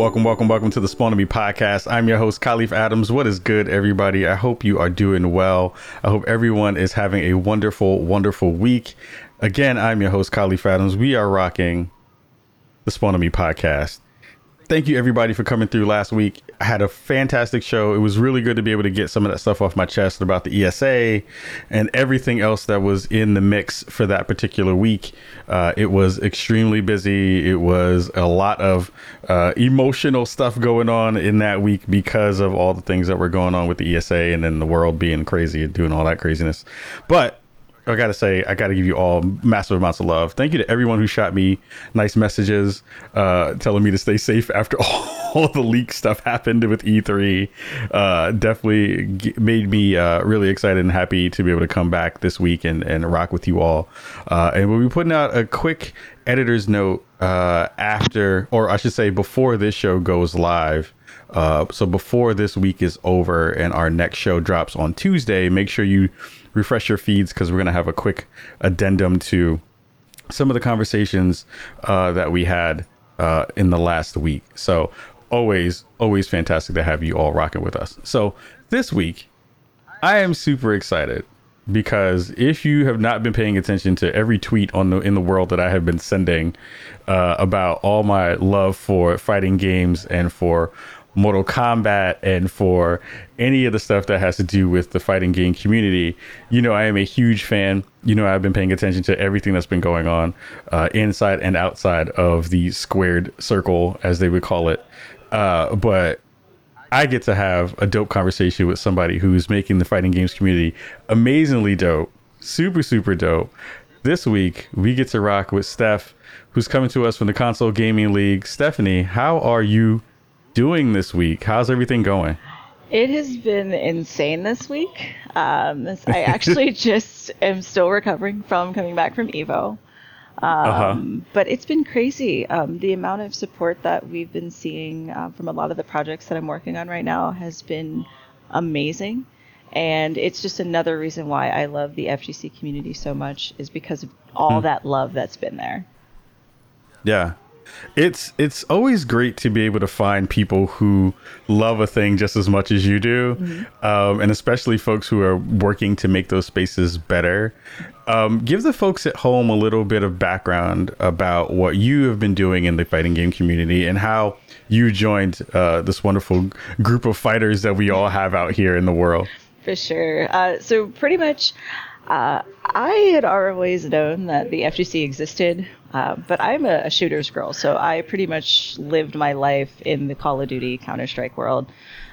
Welcome, welcome, welcome to the Spawn on Me podcast. I'm your host, Kahlief Adams. What is good, everybody? I hope you are doing well. I hope everyone is having a wonderful, wonderful week. Again, I'm your host, Kahlief Adams. We are rocking the Spawn on Me podcast thank you everybody for coming through last week. I had a fantastic show. It was really good to be able to get some of that stuff off my chest about the ESA and everything else that was in the mix for that particular week. Uh, it was extremely busy. It was a lot of uh, emotional stuff going on in that week because of all the things that were going on with the ESA and then the world being crazy and doing all that craziness. But I gotta say, I gotta give you all massive amounts of love. Thank you to everyone who shot me nice messages, uh, telling me to stay safe after all the leak stuff happened with E3. Uh, definitely g- made me uh, really excited and happy to be able to come back this week and, and rock with you all. Uh, and we'll be putting out a quick editor's note uh, after, or I should say, before this show goes live. Uh, so before this week is over and our next show drops on Tuesday, make sure you refresh your feeds because we're going to have a quick addendum to some of the conversations uh, that we had uh, in the last week. So always, always fantastic to have you all rocking with us. So this week, I am super excited because if you have not been paying attention to every tweet on the in the world that I have been sending uh, about all my love for fighting games and for Mortal Kombat and for any of the stuff that has to do with the fighting game community. You know, I am a huge fan. You know, I've been paying attention to everything that's been going on uh, inside and outside of the squared circle, as they would call it. Uh, but I get to have a dope conversation with somebody who's making the fighting games community amazingly dope, super, super dope. This week, we get to rock with Steph, who's coming to us from the Console Gaming League. Stephanie, how are you doing this week? How's everything going? It has been insane this week. Um, I actually just am still recovering from coming back from Evo. Um, uh-huh. But it's been crazy. Um, the amount of support that we've been seeing uh, from a lot of the projects that I'm working on right now has been amazing. And it's just another reason why I love the FGC community so much is because of all hmm. that love that's been there. Yeah, it's it's always great to be able to find people who love a thing just as much as you do, mm-hmm. um, and especially folks who are working to make those spaces better. Um, give the folks at home a little bit of background about what you have been doing in the fighting game community and how you joined uh, this wonderful group of fighters that we all have out here in the world. For sure. Uh, so pretty much. Uh, I had always known that the FGC existed, uh, but I'm a, a, shooter's girl, so I pretty much lived my life in the Call of Duty Counter Strike world.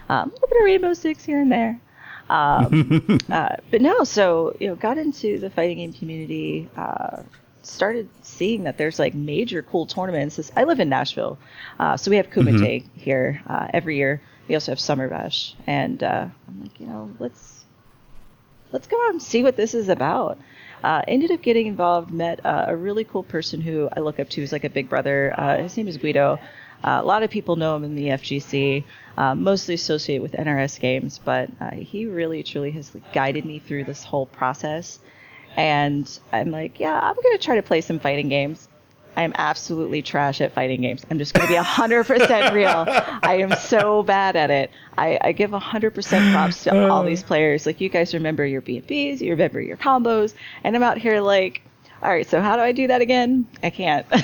Um, a little bit of Rainbow Six here and there. Um, uh, but no, so you know, got into the fighting game community. Uh, started seeing that there's like major cool tournaments. I live in Nashville, uh, so we have Kumite mm-hmm. here uh, every year. We also have Summer Bash, and I'm like, you know, let's let's go out and see what this is about. Uh, ended up getting involved, met uh, a really cool person who I look up to as like a big brother. Uh, his name is Guido. Uh, a lot of people know him in the FGC, uh, mostly associated with NRS games, but uh, he really truly has guided me through this whole process. And I'm like, yeah, I'm going to try to play some fighting games. I am absolutely trash at fighting games. I'm just going to be 100% real. I am so bad at it. I, I give 100% props to all these players. Like, you guys remember your BNBs, you remember your combos, and I'm out here like, all right, so how do I do that again? I can't. um,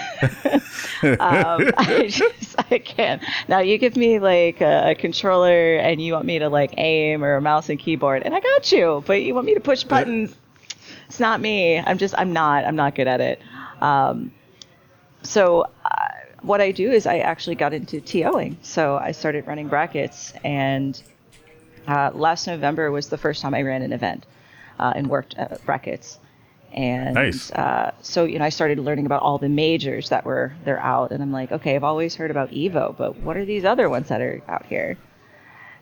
I just, I can't. Now you give me like a, a, controller and you want me to like aim or a mouse and keyboard, and I got you. But you want me to push buttons? It's not me. I'm just, I'm not, I'm not good at it. Um, so uh, what I do is I actually got into TOing. So I started running brackets, and uh, last November was the first time I ran an event uh, and worked at brackets. And nice. Uh, so you know, I started learning about all the majors that were they're out, and I'm like, okay, I've always heard about Evo, but what are these other ones that are out here?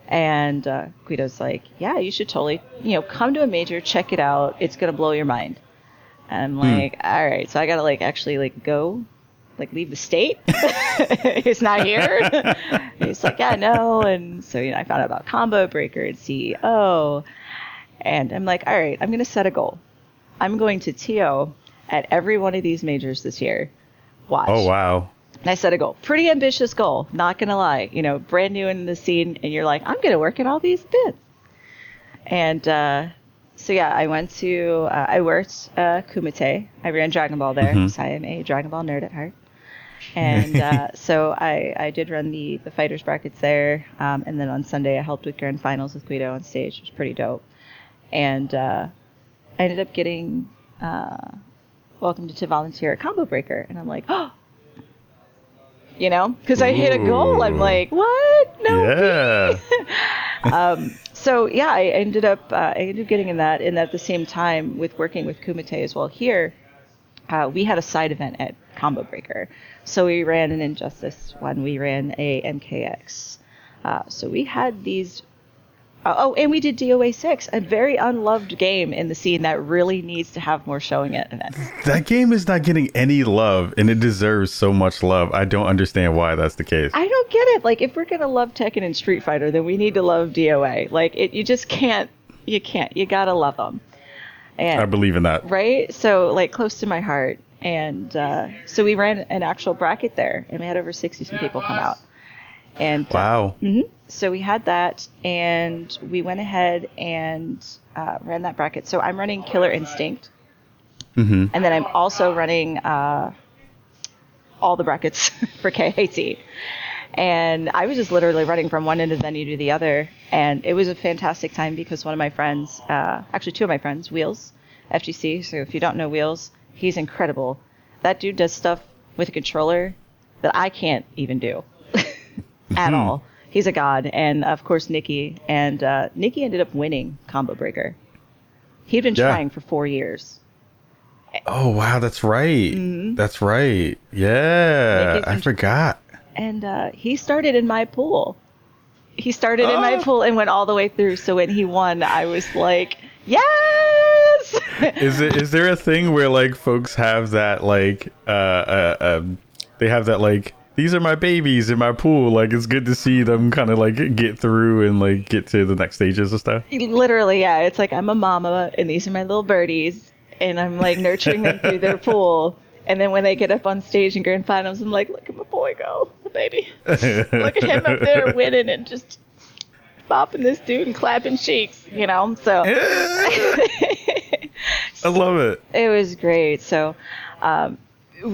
And uh, Guido's like, yeah, you should totally, you know, come to a major, check it out. It's gonna blow your mind. And I'm hmm. like, all right, so I gotta like actually like go like leave the state. He's not here. He's like, yeah, no. And so, you know, I found out about Combo Breaker and CEO. And I'm like, all right, I'm going to set a goal. I'm going to TO at every one of these majors this year. Watch. Oh, wow. And I set a goal, pretty ambitious goal, not gonna lie. You know, brand new in the scene, and you're like, I'm gonna work at all these bits. And uh, so yeah, I went to, uh, I worked uh, Kumite. I ran Dragon Ball there because I am a Dragon Ball nerd at heart. And uh, so I, I did run the, the fighters brackets there. Um, and then on Sunday, I helped with grand finals with Guido on stage, which was pretty dope. And uh, I ended up getting uh, welcomed to volunteer at Combo Breaker. And I'm like, oh, you know, because I hit a goal. I'm like, what? No. Yeah. um, so yeah, I ended up uh, I ended up getting in that, and at the same time with working with Kumite as well here, uh, we had a side event at Combo Breaker. So we ran an Injustice one, we ran a MKX. Uh, so we had these. Uh, oh, and we did DOA six, a very unloved game in the scene that really needs to have more showing at events. that game is not getting any love, and it deserves so much love. I don't understand why that's the case. I don't get it. Like, if we're gonna love Tekken and Street Fighter, then we need to love DOA. Like, it, you just can't. You can't. You gotta love them. And I believe in that. right? So like close to my heart. And uh, so we ran an actual bracket there, and we had over 60 some people come out. And uh, Wow. mhm. so we had that, and we went ahead and uh, ran that bracket. So I'm running Killer Instinct, hmm and then I'm also running uh, all the brackets for KAT. And I was just literally running from one end of the venue to the other, and it was a fantastic time because one of my friends, uh, actually two of my friends, Wheels, FGC. So if you don't know Wheels, he's incredible. That dude does stuff with a controller that I can't even do at all. He's a god, and of course Nikki, and uh, Nikki ended up winning Combo Breaker. He'd been Yeah. trying for four years. Oh wow, that's right. Mm-hmm. That's right. Yeah, I forgot. and uh, he started in my pool. He started in my Oh. pool and went all the way through. So when he won, I was like, yes! Is it is there a thing where like folks have that like uh, uh um they have that like these are my babies in my pool like it's good to see them kind of like get through and like get to the next stages and stuff. Literally, yeah. It's like I'm a mama, and these are my little birdies, and I'm like nurturing them through their pool. And then when they get up on stage in grand finals, I'm like, look at my boy go, the baby. look at him up there winning and just bopping this dude and clapping cheeks, you know? So. I love it. it was great. So um,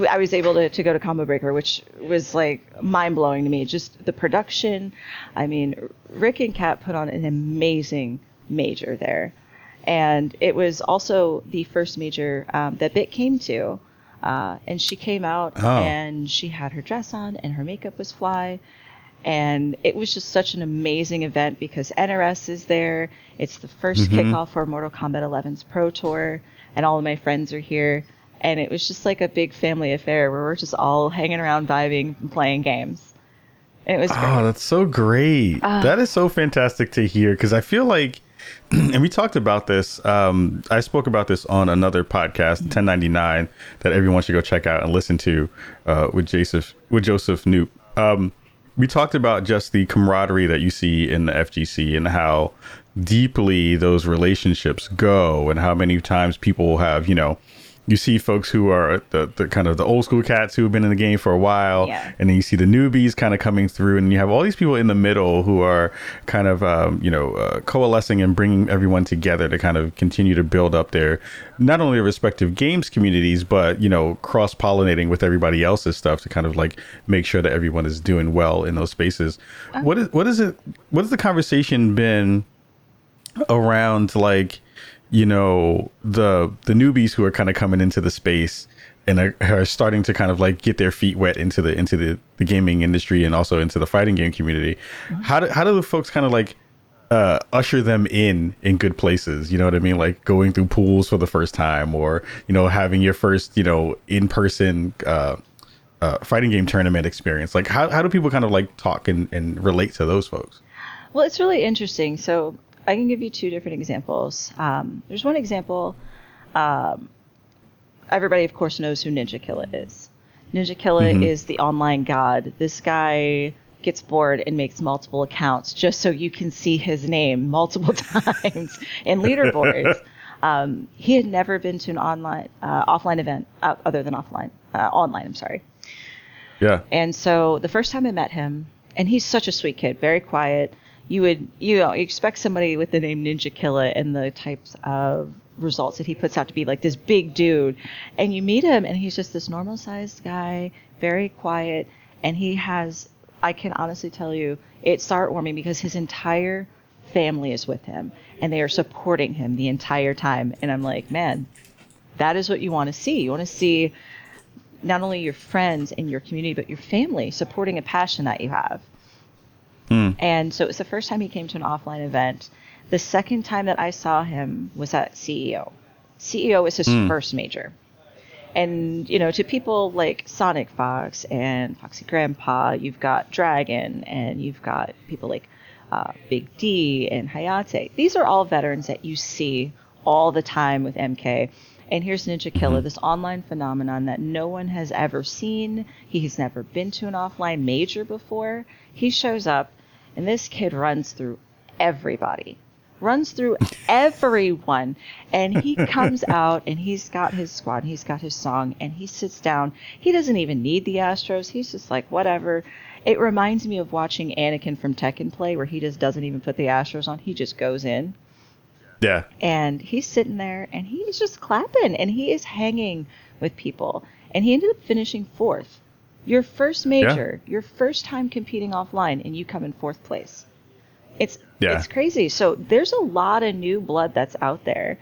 I was able to, to go to Combo Breaker, which was like mind blowing to me. Just the production. I mean, Rick and Kat put on an amazing major there. And it was also the first major um, that Bit came to. Uh, and she came out Oh. and she had her dress on and her makeup was fly. And it was just such an amazing event because NRS is there. It's the 1st kickoff for Mortal Kombat 11's Pro Tour, and all of my friends are here. And it was just like a big family affair where we're just all hanging around, vibing, and playing games. And it was great. Oh, that's so great. Ah. that is so fantastic to hear because I feel like, and we talked about this. Um, I spoke about this on another podcast, 1099, that everyone should go check out and listen to uh, with Joseph with Joseph Knoop. Um, we talked about just the camaraderie that you see in the FGC and how deeply those relationships go, and how many times people will have, you know. You see folks who are the, the kind of the old school cats who have been in the game for a while, Yeah. and then you see the newbies kind of coming through and you have all these people in the middle who are kind of um, you know uh, coalescing and bringing everyone together to kind of continue to build up their not only respective games communities but you know cross pollinating with everybody else's stuff to kind of like make sure that everyone is doing well in those spaces what is what is it what has the conversation been around like you know the the newbies who are kind of coming into the space and are, are starting to kind of like get their feet wet into the into the, the gaming industry and also into the fighting game community how do how do the folks kind of like uh usher them in in good places? You know what i mean? Like going through pools for the first time or you know having your first you know in person uh uh, fighting game tournament experience. Like how, how do people kind of like talk and, and relate to those folks? Well, it's really interesting. So I can give you two different examples. Um, there's one example. Um, everybody, of course, knows who Ninja Killa is. Ninja Killa is the online god. This guy gets bored and makes multiple accounts just so you can see his name multiple times in leaderboards. um, he had never been to an online, uh, offline event uh, other than offline, uh, online. I'm sorry. Yeah. And so the first time I met him, and he's such a sweet kid, very quiet. You would you know expect somebody with the name Ninja Killa and the types of results that he puts out to be like this big dude, and you meet him and he's just this normal sized guy, very quiet, and he has I can honestly tell you it's heartwarming because his entire family is with him and they are supporting him the entire time, and I'm like man, that is what you want to see. You want to see not only your friends and your community, but your family supporting a passion that you have. Mm. And so it was the first time he came to an offline event. The second time that I saw him was at CEO. CEO was his Mm. first major. And, you know, to people like Sonic Fox and Foxy Grandpa, you've got Dragon and you've got people like uh, Big D and Hayate. These are all veterans that you see all the time with MK. And here's Ninja Killa, this online phenomenon that no one has ever seen. He's never been to an offline major before. He shows up, and this kid runs through everybody, runs through everyone. And he comes out, and he's got his squad, and he's got his song, and he sits down. He doesn't even need the Astros. He's just like, whatever. It reminds me of watching Anakin from Tekken play, where he just doesn't even put the Astros on. He just goes in Yeah. and he's sitting there and he's just clapping and he is hanging with people and he ended up finishing fourth your first major your first time competing offline and you come in fourth place. It's Yeah. it's crazy. So there's a lot of new blood that's out there.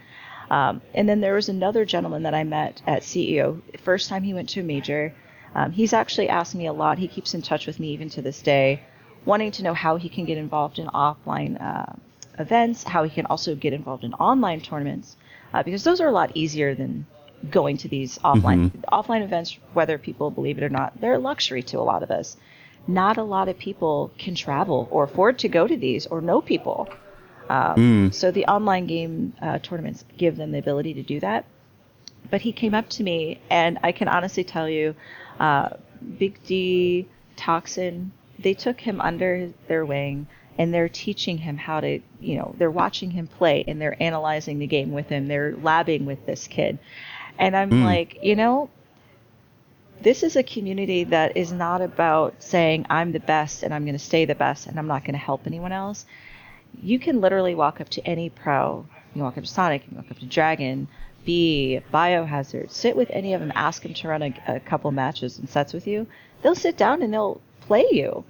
Um, and then there was another gentleman that i met at ceo first time he went to a major. Um, he's actually asked me a lot. He keeps in touch with me even to this day wanting to know how he can get involved in offline uh, events, how he can also get involved in online tournaments, uh, because those are a lot easier than going to these offline offline events. Whether people believe it or not, they're a luxury to a lot of us. Not a lot of people can travel or afford to go to these or know people. Um, So the online game uh, tournaments give them the ability to do that. But he came up to me, and I can honestly tell you, uh, Big D, Toxin, they took him under their wing and they're teaching him how to, you know, they're watching him play and they're analyzing the game with him. They're labbing with this kid. And I'm hmm. like, you know, this is a community that is not about saying I'm the best and I'm going to stay the best and I'm not going to help anyone else. You can literally walk up to any pro. You walk up to Sonic, you walk up to Dragon, B, Biohazard, sit with any of them, ask them to run a, a couple matches and sets with you. They'll sit down and they'll play you.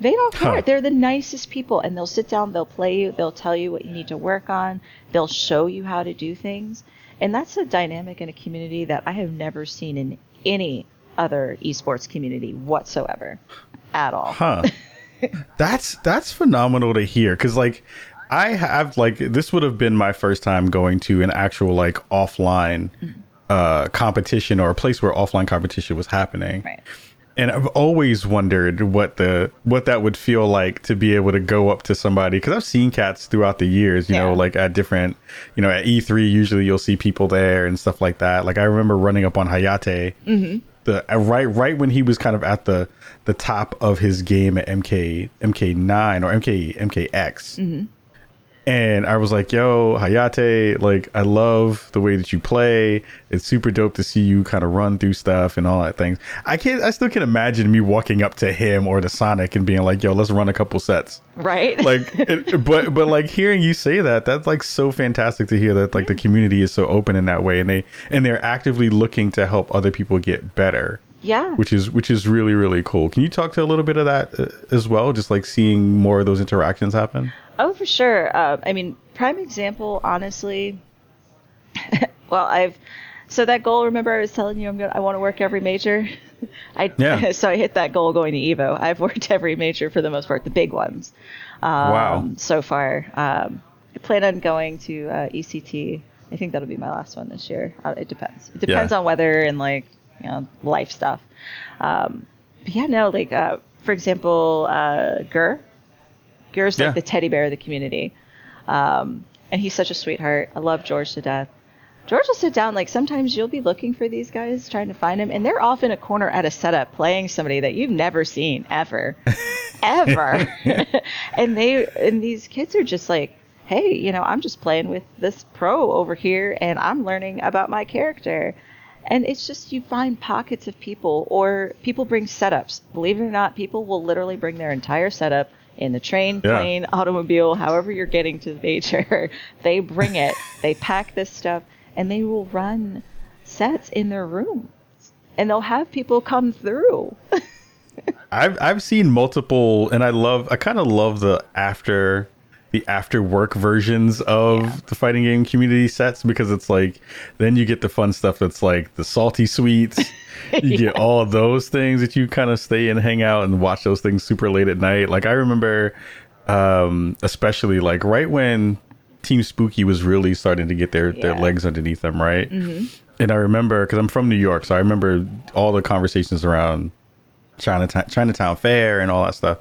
They don't care. Huh. They're the nicest people, and they'll sit down, they'll play you, they'll tell you what you need to work on, they'll show you how to do things. And that's a dynamic in a community that I have never seen in any other esports community whatsoever at all. Huh. that's that's phenomenal to hear because like I have like this would have been my first time going to an actual like offline uh competition or a place where offline competition was happening. Right. And I've always wondered what the what that would feel like to be able to go up to somebody because I've seen cats throughout the years, you know, like at different, you know, at E3 usually you'll see people there and stuff like that. Like I remember running up on Hayate, the uh, right right when he was kind of at the the top of his game at MK MK9 or MK MKX. And I was like, yo, Hayate, like, I love the way that you play. It's super dope to see you kind of run through stuff and all that things. I can't, I still can't imagine me walking up to him or to Sonic and being like, yo, let's run a couple sets. Right? Like, it, but, but like hearing you say that, that's like so fantastic to hear that like the community is so open in that way and they, and they're actively looking to help other people get better yeah. which is which is really really cool. Can you talk to a little bit of that uh, as well? Just like seeing more of those interactions happen. Oh, for sure. Uh, I mean, prime example, honestly. well, I've so that goal. Remember, I was telling you I'm gonna I want to work every major. I Yeah. so I hit that goal going to Evo. I've worked every major for the most part, the big ones. Um, Wow. So far, um, I plan on going to uh, ECT. I think that'll be my last one this year. Uh, it depends. It depends Yeah. on weather and like you know life stuff. Um, but yeah, no, like uh, for example, uh, Gur. Gur's like the teddy bear of the community. Um, and he's such a sweetheart. I love George to death. George will sit down, like sometimes you'll be looking for these guys, trying to find them, and they're off in a corner at a setup playing somebody that you've never seen ever. ever. and they and these kids are just like, hey, you know, I'm just playing with this pro over here and I'm learning about my character. And it's just you find pockets of people, or people bring setups. Believe it or not, people will literally bring their entire setup in the train, Yeah. plane, automobile, however you're getting to the major. they bring it, they pack this stuff, and they will run sets in their room. And they'll have people come through. I've I've seen multiple, and I love. I kind of love the after the after work versions of Yeah. the fighting game community sets because it's like then you get the fun stuff that's like the salty sweets. You get all those things that you kind of stay and hang out and watch those things super late at night. Like I remember, um, especially like right when Team Spooky was really starting to get their their legs underneath them, right? And I remember because I'm from New York, so I remember all the conversations around Chinatown, Chinatown Fair and all that stuff.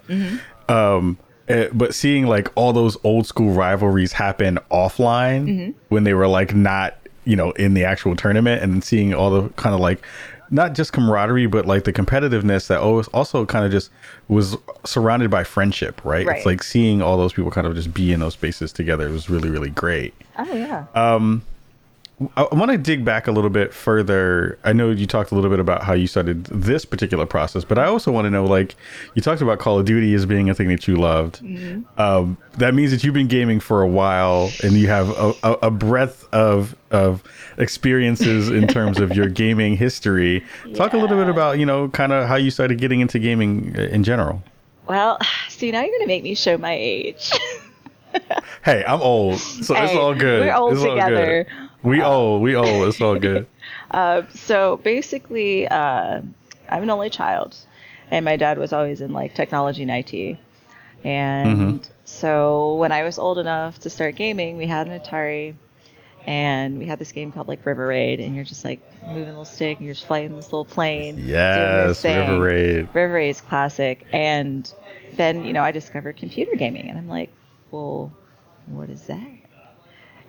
Um, eh, but seeing like all those old school rivalries happen offline when they were like not, you know, in the actual tournament, and seeing all the kind of like not just camaraderie, but like the competitiveness that always also kind of just was surrounded by friendship, right? Right. It's like seeing all those people kind of just be in those spaces together was really, really great. Oh, yeah. I, I want to dig back a little bit further. I know you talked a little bit about how you started this particular process, but I also want to know, like, you talked about Call of Duty as being a thing that you loved. Um, that means that you've been gaming for a while, and you have a, a, a breadth of of experiences in terms of your gaming history. Talk a little bit about, you know, kind of how you started getting into gaming uh, in general. well, see, now you're going to make me show my age. Hey, I'm old, so it's all good. we're old It's all good. We old, we old. It's all good. Uh, so basically, uh, I'm an only child, and my dad was always in like technology and IT. And so when I was old enough to start gaming, we had an Atari, and we had this game called like River Raid, and you're just like moving a little stick, and you're just flying this little plane. Yes. River Raid. River Raid's classic. And then, you know, I discovered computer gaming, and I'm like, well, what is that?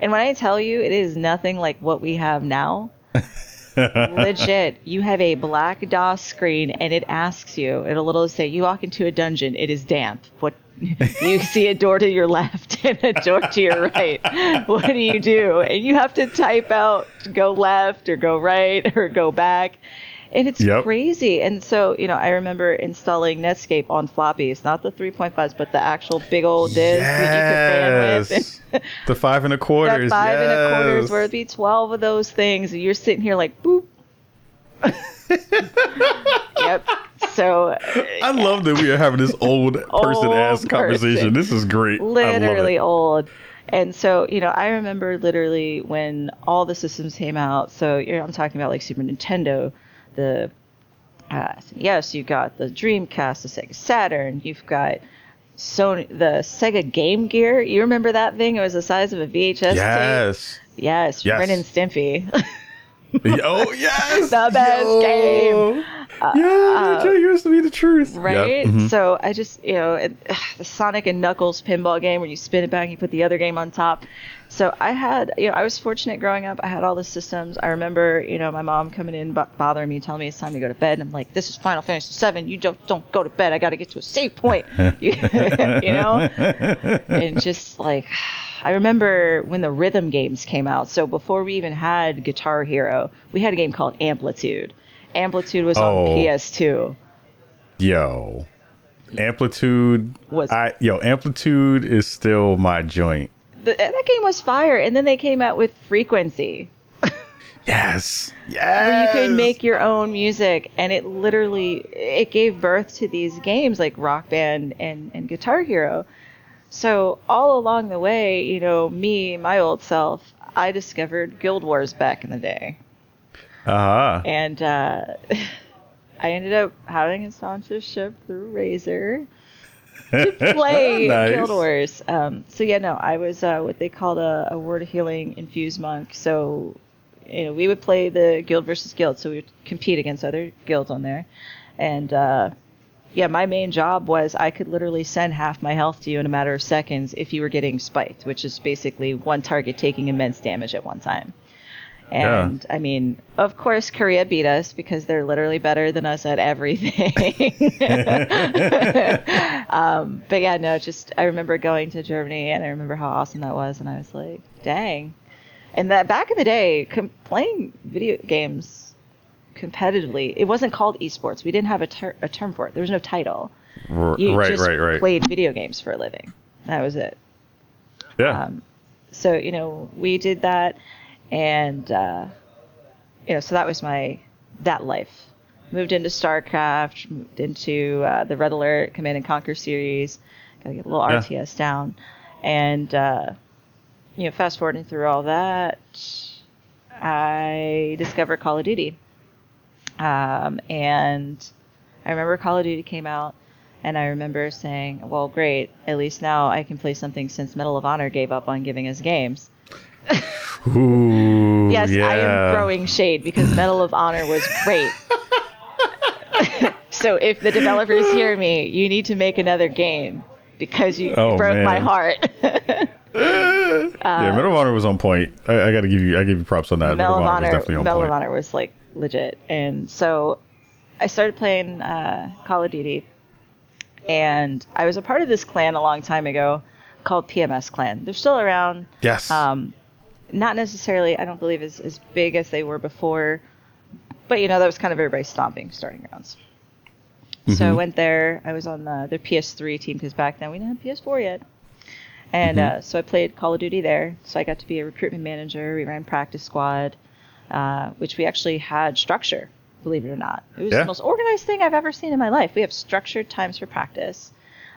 And when I tell you, it is nothing like what we have now. Legit, you have a black DOS screen, and it asks you. It'll little say, "You walk into a dungeon. It is damp. What? You see a door to your left and a door to your right. What do you do?" And you have to type out, "Go left" or "Go right" or "Go back." And it's Yep. crazy. And so, you know, I remember installing Netscape on floppies, not the 3.5s, but the actual big old disk that you could with. Yes. the five and a quarters. That five and a quarters yes. where it'd be 12 of those things, and you're sitting here like, boop. yep. So, I love that we are having this old person ass conversation. This is great. literally old. And so, you know, I remember literally when all the systems came out. So, you know, I'm talking about like Super Nintendo, the uh, yes, you got the Dreamcast, the Sega Saturn, you've got Sony, the Sega Game Gear. You remember that thing? It was the size of a VHS it. tape. Yes. Yes, Yes. Ren and Stimpy. oh yes. The best Yo. Yeah, that used to be the truth. Uh, right? Yep. Mhm. So I just, you know, it, the Sonic and Knuckles pinball game where you spin it back and you put the other game on top. So I had, you know, I was fortunate growing up. I had all the systems. I remember, you know, my mom coming in bo- bothering me, telling me it's time to go to bed. And I'm like, this is Final Fantasy Seven. You don't don't go to bed. I got to get to a save point. you, you know, and just like. I remember when the rhythm games came out. So before we even had Guitar Hero, we had a game called Amplitude. Amplitude was Oh. on PS2. Yo. Amplitude Was- I yo, amplitude is still my joint. the, eh, that game was fire and then they came out with frequency Yes. yes. where you could make your own music and it literally it gave birth to these games like rock band and, and guitar hero so all along the way you know me my old self i discovered guild wars back in the day Uh-huh. and uh, i ended up having a sponsorship through razer to play Nice. Guild Wars. Um, so yeah, no, I was uh, what they called a, a word healing infused monk. So you know, we would play the guild versus guild, so we would compete against other guilds on there, and uh, yeah, my main job was I could literally send half my health to you in a matter of seconds if you were getting spiked, which is basically one target taking immense damage at one time. Yeah. And I mean, of course, Korea beat us because they're literally better than us at everything. um, but yeah, no, just I remember going to Germany and I remember how awesome that was, and I was like, dang. And that back in the day, com- playing video games competitively. It wasn't called esports. We didn't have a, ter- a term for it. There was no title. R- You right, just right, right. played video games for a living. That was it. yeah. Um, so you know, we did that, and uh, you know, so that was my that life. Moved into StarCraft, moved into uh, the Red Alert Command and Conquer series. Got get a little Yeah. RTS down, and uh, you know, fast forwarding through all that, I discovered Call of Duty, um, and I remember Call of Duty came out. And I remember saying, well, great, at least now I can play something since Medal of Honor gave up on giving us games. Ooh, Yes, yeah. I am throwing shade because Medal of Honor was great. so if the developers hear me, you need to make another game because you Oh, broke my man. heart. yeah, Medal of Honor was on point. I, I got to give you, I give you props on that. Medal of was Honor, definitely on Medal point. of Honor was like legit, and so I started playing uh, Call of Duty, and I was a part of this clan a long time ago called PMS Clan. They're still around. Yes. Um, not necessarily, I don't believe as as big as they were before, but you know that was kind of everybody's stomping starting grounds. So I went there. I was on the, their PS3 team because back then we didn't have PS4 yet. And Mhm. uh, so I played Call of Duty there. So I got to be a recruitment manager. We ran practice squad, uh, which we actually had structure, believe it or not. It was Yeah. the most organized thing I've ever seen in my life. We have structured times for practice.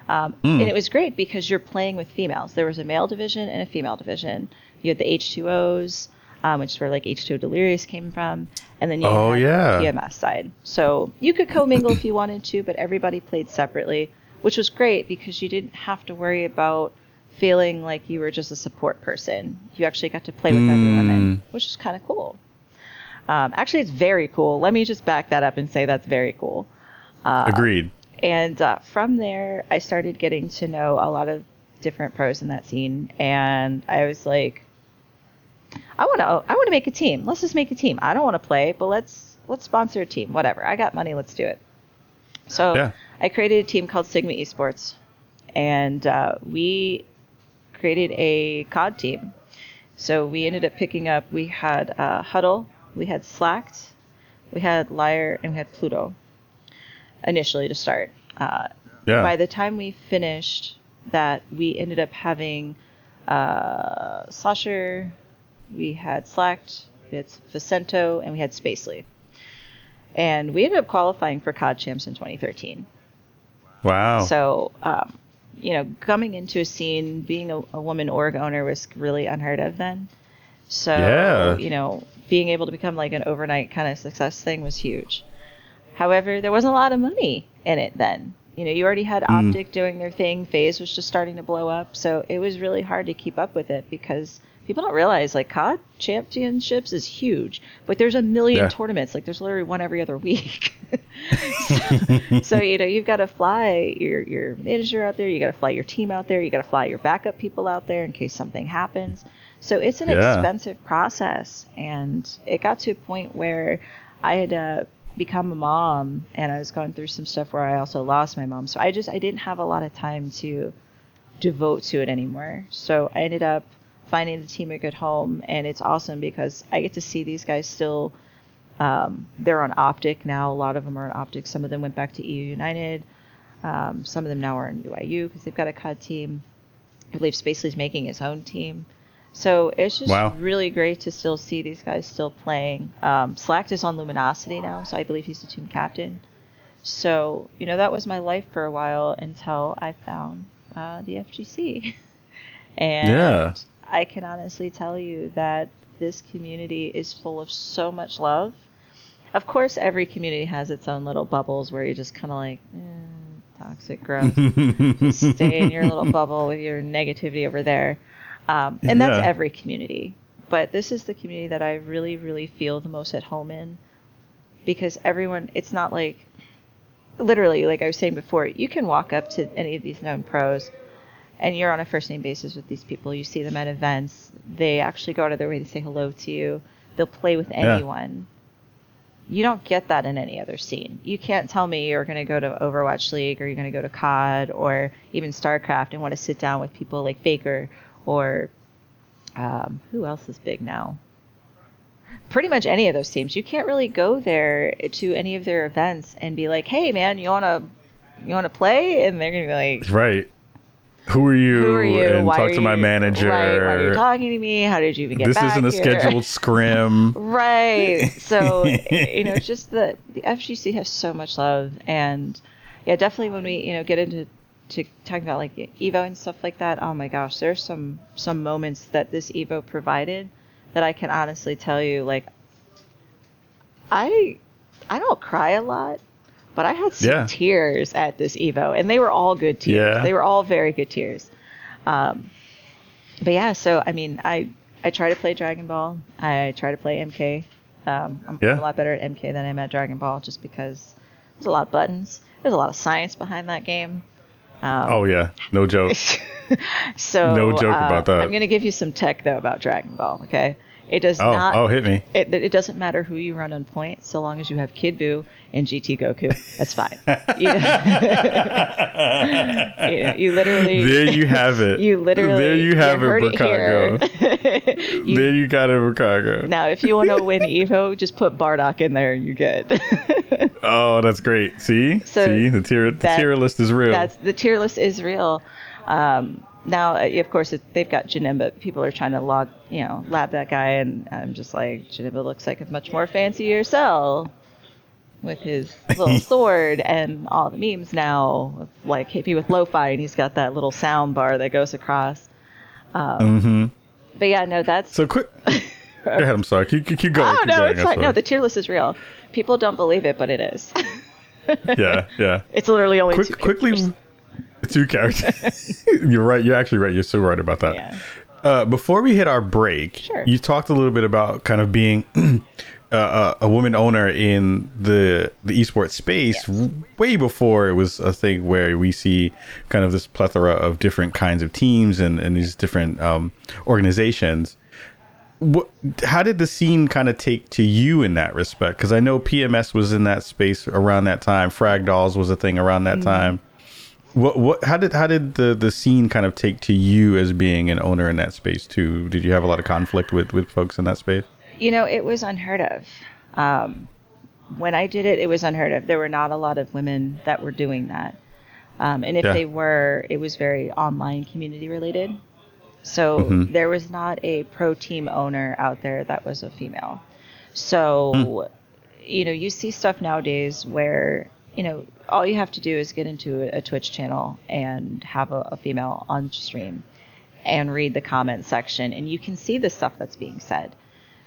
Um, Mm. And it was great because you're playing with females. There was a male division and a female division. You had the H2Os, um, which is where like H2O Delirious came from, and then you Oh, had yeah. the PMS side. So you could commingle if you wanted to, but everybody played separately, which was great because you didn't have to worry about feeling like you were just a support person. You actually got to play with other women, which is kind of cool. Um, actually, it's very cool. Let me just back that up and say that's very cool. Uh, Agreed. and uh, from there, I started getting to know a lot of different pros in that scene, and I was like, I want to, I want to make a team. Let's just make a team. I don't want to play, but let's let's sponsor a team. Whatever. I got money. Let's do it. So Yeah. I created a team called Sigma Esports, and uh, we created a COD team. So we ended up picking up. We had uh, Huddle, we had Slacked, we had Liar, and we had Pluto. Initially to start. Uh, Yeah. By the time we finished that, we ended up having uh, Slasher, we had Slacked, we had Vicento, and we had Spacely. And we ended up qualifying for COD Champs in 2013. wow. So, um, you know, coming into a scene, being a, a woman org owner was really unheard of then. So, Yeah. you know, being able to become like an overnight kind of success thing was huge. However, there wasn't a lot of money in it then. You know, you already had Mm. Optic doing their thing, FaZe was just starting to blow up, so it was really hard to keep up with it because people don't realize like COD championships is huge, but there's a million Yeah. tournaments. Like there's literally one every other week. so you know you've got to fly your your manager out there, you got to fly your team out there, you got to fly your backup people out there in case something happens. So it's an Yeah. expensive process, and it got to a point where I had uh, become a mom, and I was going through some stuff where I also lost my mom. So I just I didn't have a lot of time to devote to it anymore. So I ended up finding the team a good home, and it's awesome because I get to see these guys still. Um, they're on Optic now. A lot of them are on Optic. Some of them went back to eUnited. Um, some of them now are in UIU because they've got a COD team. I believe Spacely's making his own team. So it's just Wow. really great to still see these guys still playing. Um, Slacked is on Luminosity now, so I believe he's the team captain. So, you know, that was my life for a while until I found uh, the FGC. and Yeah. I can honestly tell you that this community is full of so much love. Of course, every community has its own little bubbles where you're just kind of like, eh, toxic, gross. Stay in your little bubble with your negativity over there. Um, and that's Yeah. every community. But this is the community that I really, really feel the most at home in because everyone, it's not like, literally, like I was saying before, you can walk up to any of these known pros and you're on a first name basis with these people. You see them at events. They actually go out of their way to say hello to you. They'll play with Yeah. anyone. You don't get that in any other scene. You can't tell me you're going to go to Overwatch League or you're going to go to COD or even StarCraft and want to sit down with people like Faker or um, who else is big now? pretty much any of those teams. You can't really go there to any of their events and be like, "Hey, man, you wanna you wanna play?" And they're gonna be like, Right. Who are you? "Who are you? And Why talk to my manager. Right? Why are you talking to me? How did you even get this back This isn't a here?" scheduled scrim. Right. So you know, it's just the the FGC has so much love, and yeah, definitely when we you know get into to talking about like Evo and stuff like that. Oh my gosh, there's some some moments that this Evo provided that I can honestly tell you, like I I don't cry a lot, but I had some Yeah. tears at this Evo, and they were all good tears. Yeah. They were all very good tears. Um, but yeah, so I mean, I I try to play Dragon Ball. I try to play MK. Um, I'm Yeah. a lot better at MK than I'm at Dragon Ball, just because there's a lot of buttons. There's a lot of science behind that game. Um, Oh yeah, no joke. so No joke uh, about that. I'm gonna give you some tech though about Dragon Ball. Okay, it does Oh, not. oh, hit me. It, it doesn't matter who you run on point, so long as you have Kid Buu and GT Goku. That's fine. you, you, you literally. There you have it. You literally. There you have you it, heard here. Chicago. You- there you got it, Chicago. now, if you want to win Evo, just put Bardock in there and you're good. Oh, that's great. See, So see, the tier the that- tier list is real. That's the tier list is real. Um, now, uh, of course, it, they've got Janemba. People are trying to log, you know, lab that guy, and I'm just like, Janemba looks like a much more fancier cell with his little sword and all the memes now, like hit me with lo-fi, and he's got that little sound bar that goes across. Um, hmm But yeah, no, that's. So quick. Go ahead. I'm sorry. Keep, keep, going. oh no, going, it's fine. No, the tier list is real. People don't believe it, but it is. yeah, yeah. it's literally only two Quick, quickly. Two characters. you're right. You're actually right. You're so right about that. Yeah. Uh, before we hit our break, Sure. you talked a little bit about kind of being uh, uh, a woman owner in the the esports space Yes. way before it was a thing where we see kind of this plethora of different kinds of teams and, and these different um, organizations. What, how did the scene kind of take to you in that respect? Because I know PMS was in that space around that time. Frag Dolls was a thing around that time. What what how did how did the the scene kind of take to you as being an owner in that space too? Did you have a lot of conflict with with folks in that space? You know, it was unheard of. Um, when I did it, it was unheard of. There were not a lot of women that were doing that. Um, and if Yeah. they were, it was very online community related. So Mhm. there was not a pro team owner out there that was a female. So, you know, you see stuff nowadays where, you know, all you have to do is get into a, a Twitch channel and have a, a female on stream and read the comment section, and you can see the stuff that's being said.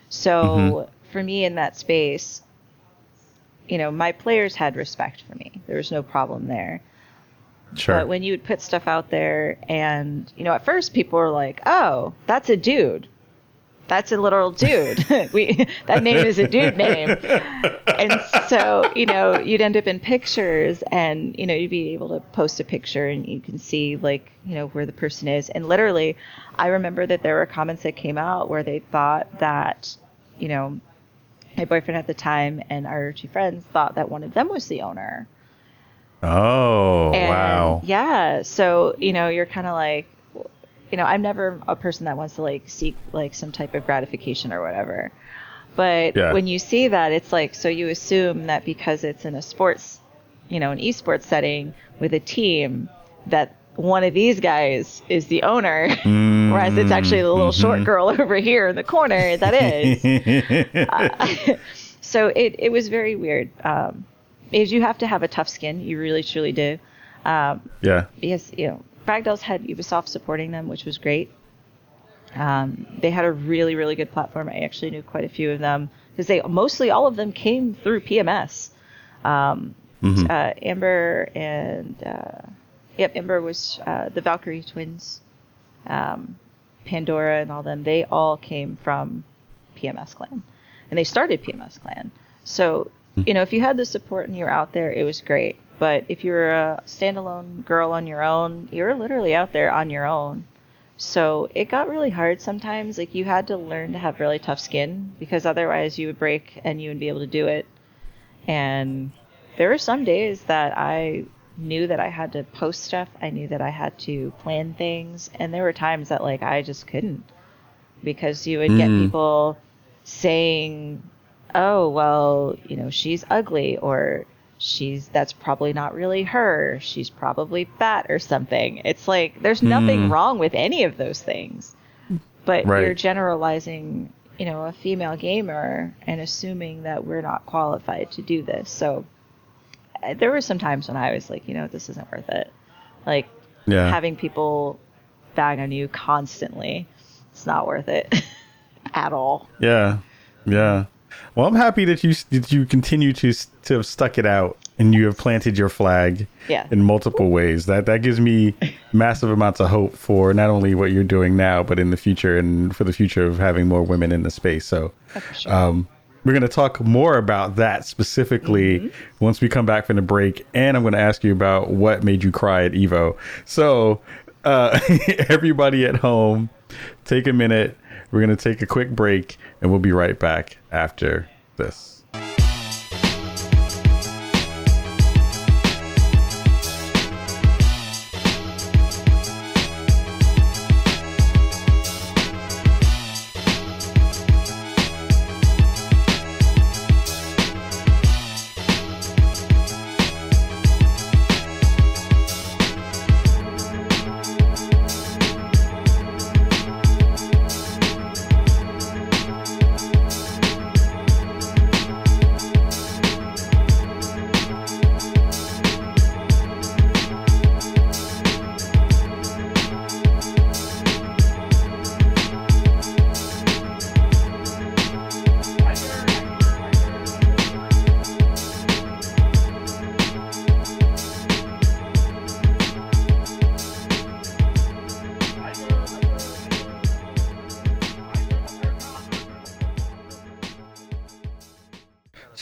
So mm-hmm. for me in that space, you know, my players had respect for me. There was no problem there. Sure. But when you would put stuff out there, and you know, at first people were like, "Oh, that's a dude. That's a literal dude. we that name is a dude name." And so, you know, you'd end up in pictures, and you know, you'd be able to post a picture, and you can see like, you know, where the person is. And literally, I remember that there were comments that came out where they thought that, you know, my boyfriend at the time and our two friends thought that one of them was the owner. oh And, wow. Yeah. So, you know, you're kind of like, you know, I'm never a person that wants to like seek like some type of gratification or whatever. But Yeah. when you see that, it's like, so you assume that because it's in a sports, you know, an esports setting with a team, that one of these guys is the owner, whereas it's actually the little short girl over here in the corner that is. so it, it was very weird. Um, is you have to have a tough skin. You really truly do. Um, yeah. because you know Frag Dolls had Ubisoft supporting them, which was great. Um, they had a really really good platform. I actually knew quite a few of them because they mostly all of them came through PMS. Um, Mhm. uh, Amber and uh, yep, Amber was uh, the Valkyrie twins. Um, Pandora and all them, they all came from PMS Clan, and they started PMS Clan. So you know, if you had the support and you were out there, it was great. But if you're a standalone girl on your own, you're literally out there on your own. So it got really hard sometimes. Like you had to learn to have really tough skin because otherwise you would break and you wouldn't be able to do it. And there were some days that I knew that I had to post stuff. I knew that I had to plan things. And there were times that like I just couldn't because you would get Mm. people saying, "Oh, well, you know, she's ugly," or "She's that's probably not really her. She's probably fat or something." It's like there's nothing Hmm. wrong with any of those things, but Right. you're generalizing, you know, a female gamer and assuming that we're not qualified to do this. So there were some times when I was like, you know, this isn't worth it. Like Yeah. having people bag on you constantly, it's not worth it at all. Yeah, yeah. Well, I'm happy that you that you continue to to have stuck it out and you have planted your flag Yeah. in multiple ways. That that gives me massive amounts of hope for not only what you're doing now, but in the future and for the future of having more women in the space. So, sure. um, we're going to talk more about that specifically once we come back from the break, and I'm going to ask you about what made you cry at Evo. So, uh, everybody at home, take a minute. We're going to take a quick break, and we'll be right back after this.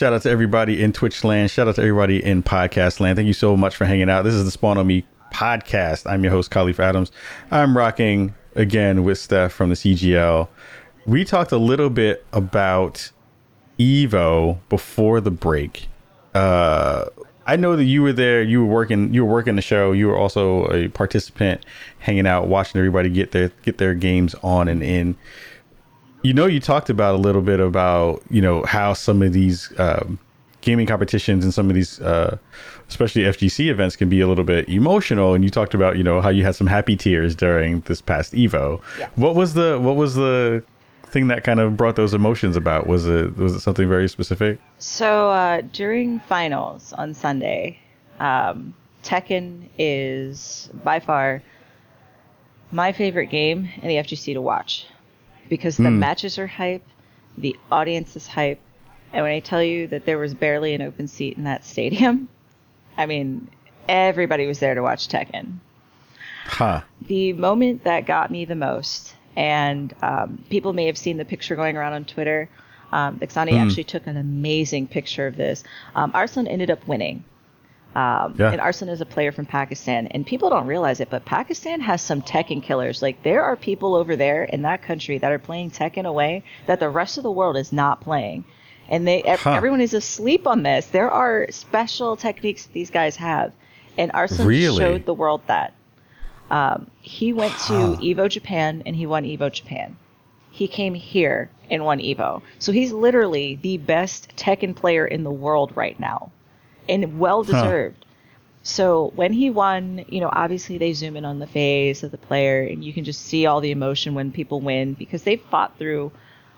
Shout out to everybody in Twitch land. Shout out to everybody in podcast land. Thank you so much for hanging out. This is the Spawn on Me podcast. I'm your host, Kahlief Adams. I'm rocking again with Steph from the CGL. We talked a little bit about Evo before the break. Uh, I know that you were there. You were working. You were working the show. You were also a participant, hanging out, watching everybody get their get their games on and in you know you talked about a little bit about you know how some of these um, gaming competitions and some of these uh, especially fgc events can be a little bit emotional. And you talked about you know how you had some happy tears during this past evo. Yeah. what was the what was the thing that kind of brought those emotions about? Was it was it something very specific? So uh, during finals on Sunday, um, Tekken is by far my favorite game in the FGC to watch because the Mm. matches are hype, the audience is hype, and when I tell you that there was barely an open seat in that stadium, I mean everybody was there to watch Tekken. huh the moment that got me the most, and um, people may have seen the picture going around on Twitter. Um, Ixani Mm. actually took an amazing picture of this. Um, Arslan ended up winning. Um, Yeah. And Arslan is a player from Pakistan, and people don't realize it, but Pakistan has some Tekken killers. Like there are people over there in that country that are playing Tekken away that the rest of the world is not playing, and they Huh. everyone is asleep on this. There are special techniques these guys have, and Arslan Really? showed the world that. Um, he went to Huh. Evo Japan and he won Evo Japan. He came here and won Evo. So he's literally the best Tekken player in the world right now. And well deserved. So when he won, you know, obviously they zoom in on the face of the player and you can just see all the emotion when people win because they've fought through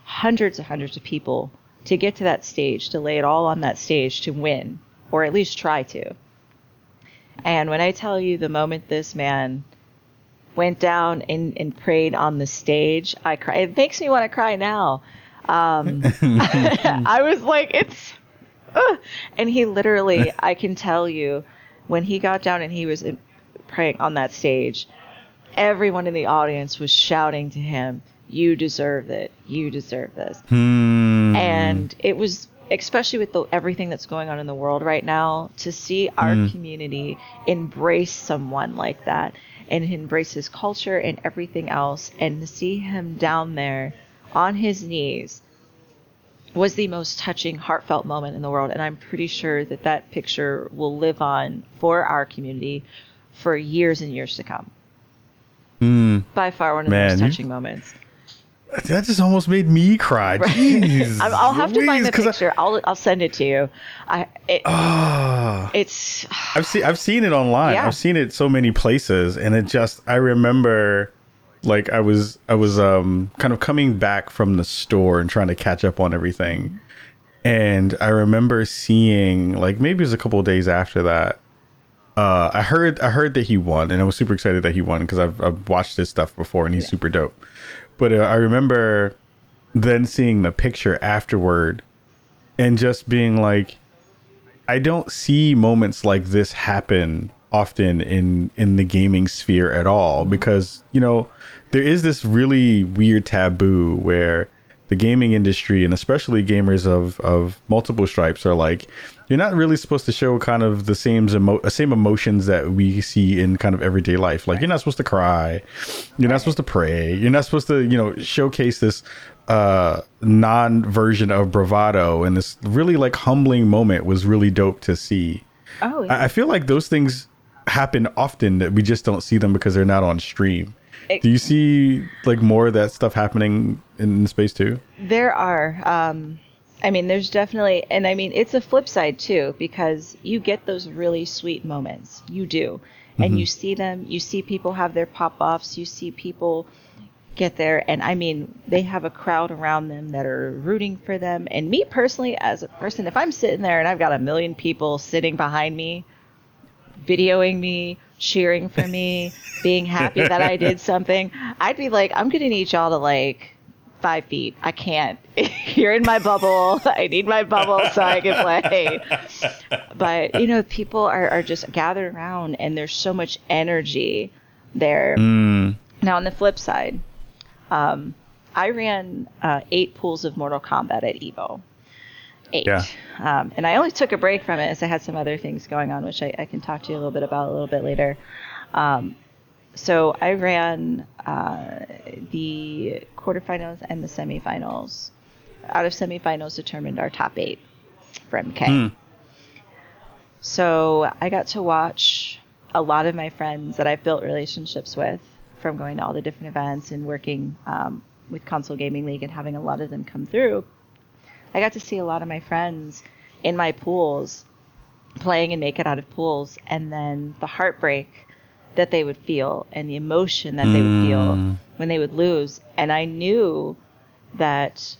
hundreds and hundreds of people to get to that stage, to lay it all on that stage to win, or at least try to. And when I tell you the moment this man went down and, and prayed on the stage, I cry. It makes me want to cry now. Um, I was like, it's, ugh. and he literally, I can tell you, when he got down and he was in- praying on that stage, everyone in the audience was shouting to him, "You deserve it. You deserve this." hmm. and it was especially with the, everything that's going on in the world right now to see our community embrace someone like that and embrace his culture and everything else and to see him down there on his knees was the most touching heartfelt moment in the world and i'm pretty sure that that picture will live on for our community for years and years to come Hmm. by far one of Man, the most you- touching moments That just almost made me cry. Jeez, I'm- I'll have to find the Louise, 'cause I- picture. I'll I'll send it to you. I it, Ah. it's I've seen I've seen it online. Yeah. I've seen it so many places, and it just I remember like I was I was um kind of coming back from the store and trying to catch up on everything, and I remember seeing like maybe it was a couple of days after that. Uh, I heard I heard that he won, and I was super excited that he won because I've, I've watched his stuff before, and he's super dope. But uh, I remember then seeing the picture afterward, and just being like, I don't see moments like this happen often in in the gaming sphere at all because you know there is this really weird taboo where the gaming industry and especially gamers of of multiple stripes are like you're not really supposed to show kind of the same emo- uh, same emotions that we see in kind of everyday life. Like you're not supposed to cry. You're not supposed to pray. You're not supposed to you know showcase this uh non version of bravado. And this really like humbling moment was really dope to see. Oh yeah. I I feel like those things happen often that we just don't see them because they're not on stream. It- Do you see like more of that stuff happening in space too? There are. Um, I mean, there's definitely, and I mean, it's a flip side too, because you get those really sweet moments. You do. And you see them, you see people have their pop offs, you see people get there, and I mean, they have a crowd around them that are rooting for them. And me personally, as a person, if I'm sitting there and I've got a million people sitting behind me, videoing me, cheering for me, being happy that I did something, I'd be like, I'm gonna need y'all to like five feet. I can't. You're in my bubble. I need my bubble so I can play. But you know, people are, are just gathered around and there's so much energy there. Mm. Now on the flip side, um, I ran uh, eight pools of Mortal Kombat at Evo. Eight. Yeah. Um, and I only took a break from it as I had some other things going on, which I, I can talk to you a little bit about a little bit later. Um, so I ran uh, the quarterfinals and the semifinals. Out of semifinals determined our top eight for MK. Hmm. So I got to watch a lot of my friends that I've built relationships with from going to all the different events and working um, with Console Gaming League and having a lot of them come through. I got to see a lot of my friends in my pools playing and make it out of pools, and then the heartbreak that they would feel and the emotion that they would feel Mm. when they would lose. And I knew that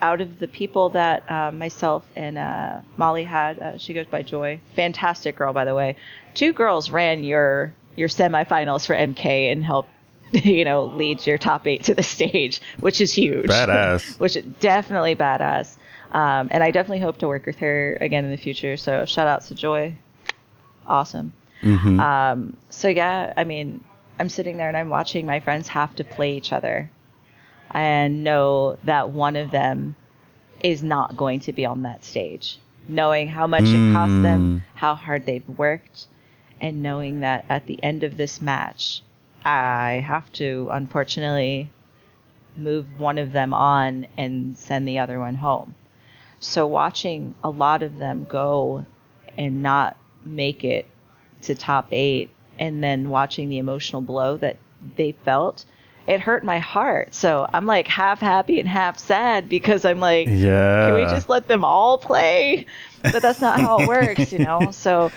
out of the people that uh, myself and uh, Molly had, uh, she goes by Joy, fantastic girl by the way. Two girls ran your your semifinals for MK and helped, you know, lead your top eight to the stage, which is huge. Badass. which is definitely badass. Um, and I definitely hope to work with her again in the future. So shout out to Joy, awesome. Mhm. Um, so yeah, I mean, I'm sitting there and I'm watching my friends have to play each other and know that one of them is not going to be on that stage. Knowing how much it cost them, how hard they've worked, and knowing that at the end of this match, I have to unfortunately move one of them on and send the other one home. So watching a lot of them go and not make it to top eight and then watching the emotional blow that they felt, it hurt my heart. So I'm like half happy and half sad because I'm like, yeah. can we just let them all play? But that's not how it works, you know? So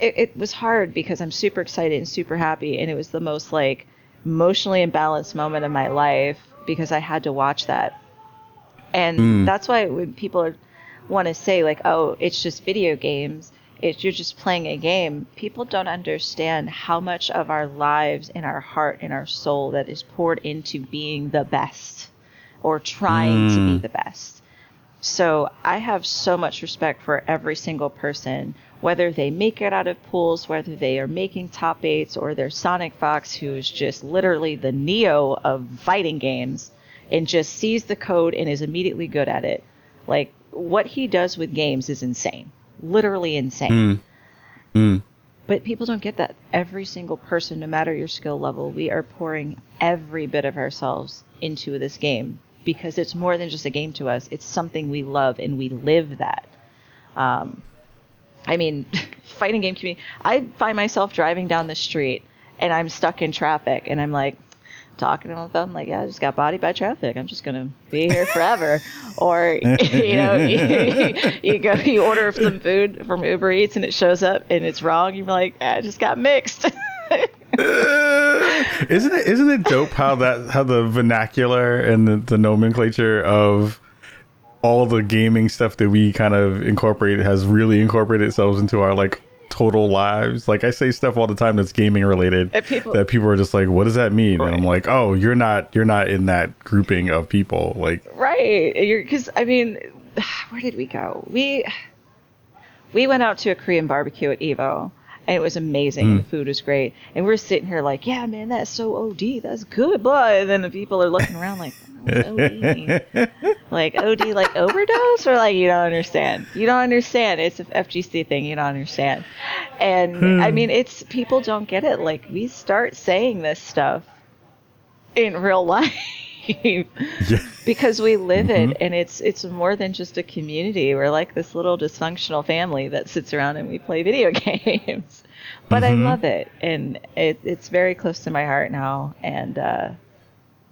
it, it was hard because I'm super excited and super happy. And it was the most like emotionally imbalanced moment of my life because I had to watch that. And Mm. that's why when people want to say like, oh, it's just video games, it's you're just playing a game. People don't understand how much of our lives and our heart and our soul that is poured into being the best or trying to be Mm. the best. So I have so much respect for every single person, whether they make it out of pools, whether they are making top eights, or they're Sonic Fox, who is just literally the Neo of fighting games and just sees the code and is immediately good at it. Like what he does with games is insane, literally insane. Mm. Mm. But people don't get that. Every single person, no matter your skill level, we are pouring every bit of ourselves into this game because it's more than just a game to us. It's something we love and we live that. Um, I mean, fighting game community. I find myself driving down the street and I'm stuck in traffic and I'm like, talking to them like, yeah, I just got bodied by traffic. I'm just gonna be here forever. or you know, you, you, go, you order some food from Uber Eats and it shows up and it's wrong. You're like, ah, I just got mixed. isn't it isn't it dope how that how the vernacular and the, the nomenclature of all the gaming stuff that we kind of incorporate has really incorporated itself into our like total lives. Like I say stuff all the time that's gaming related people, that people are just like, what does that mean? Right. And I'm like, oh, you're not you're not in that grouping of people. Like right, you're because I mean, where did we go? We we went out to a Korean barbecue at Evo and it was amazing. Mm. The food was great, and we're sitting here like, yeah, man, that's so OD, that's good, but and then the people are looking around like, OD, like OD, like overdose, or like you don't understand, you don't understand. It's a FGC thing, you don't understand, and hmm. I mean, it's people don't get it. Like we start saying this stuff in real life. yeah. because we live mm-hmm. it and it's it's more than just a community we're like this little dysfunctional family that sits around and we play video games but mm-hmm. i love it and it, it's very close to my heart now and uh,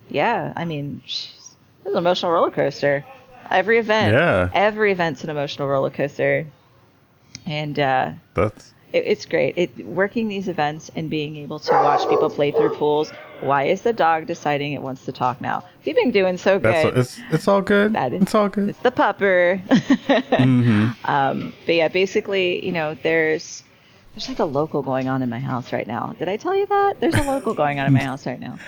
yeah i mean it's an emotional roller coaster every event yeah every event's an emotional roller coaster and uh, that's it, it's great. It working these events and being able to watch people play through pools. Why is the dog deciding it wants to talk now? You've been doing so good. That's, it's it's all good. That is, it's all good. It's the pupper. mm-hmm. um, but yeah, basically, you know, there's there's like a local going on in my house right now. Did I tell you that? There's a local going on in my house right now.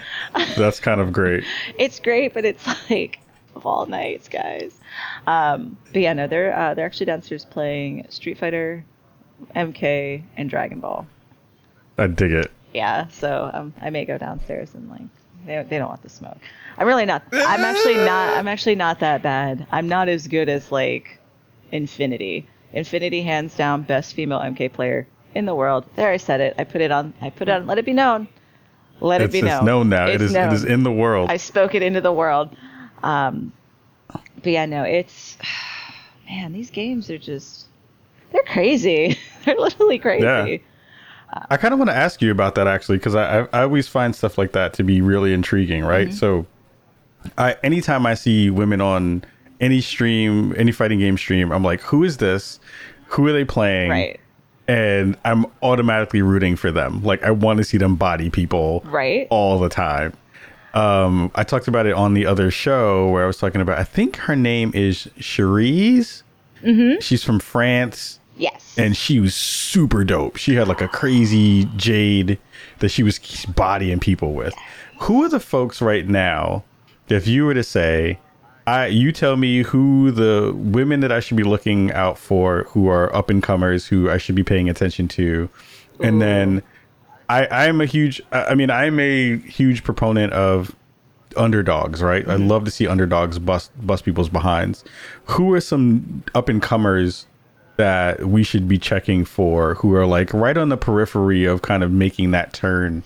That's kind of great. it's great, but it's like of all nights, guys. Um, but yeah, no, they're uh, they're actually downstairs playing Street Fighter MK, and Dragon Ball. I dig it. Yeah, so um, I may go downstairs and like they, they don't want the smoke. I'm really not. I'm actually not. I'm actually not that bad. I'm not as good as like Infinity. Infinity, hands down, best female MK player in the world. There, I said it. I put it on. I put it on. Let it be known. Let it's, it be known. It's known now. It's it is. Known. It is in the world. I spoke it into the world. Um, but yeah, no, it's man. These games are just they're crazy. they're literally crazy. Yeah. I kind of want to ask you about that actually, because I, I always find stuff like that to be really intriguing, right? Mm-hmm. So, I anytime I see women on any stream, any fighting game stream, I'm like, who is this? Who are they playing? Right. And I'm automatically rooting for them. Like I want to see them body people right all the time. Um, I talked about it on the other show where I was talking about. I think her name is Cherise. Mm-hmm. She's from France Yes. And she was super dope. She had like a crazy jade that she was bodying people with. Who are the folks right now, if you were to say, I, you tell me who the women that I should be looking out for, who are up and comers, who I should be paying attention to, and Ooh. then I, I'm a huge. I mean, I'm a huge proponent of underdogs. Right, mm-hmm. I love to see underdogs bust bust people's behinds. Who are some up and comers that we should be checking for who are like right on the periphery of kind of making that turn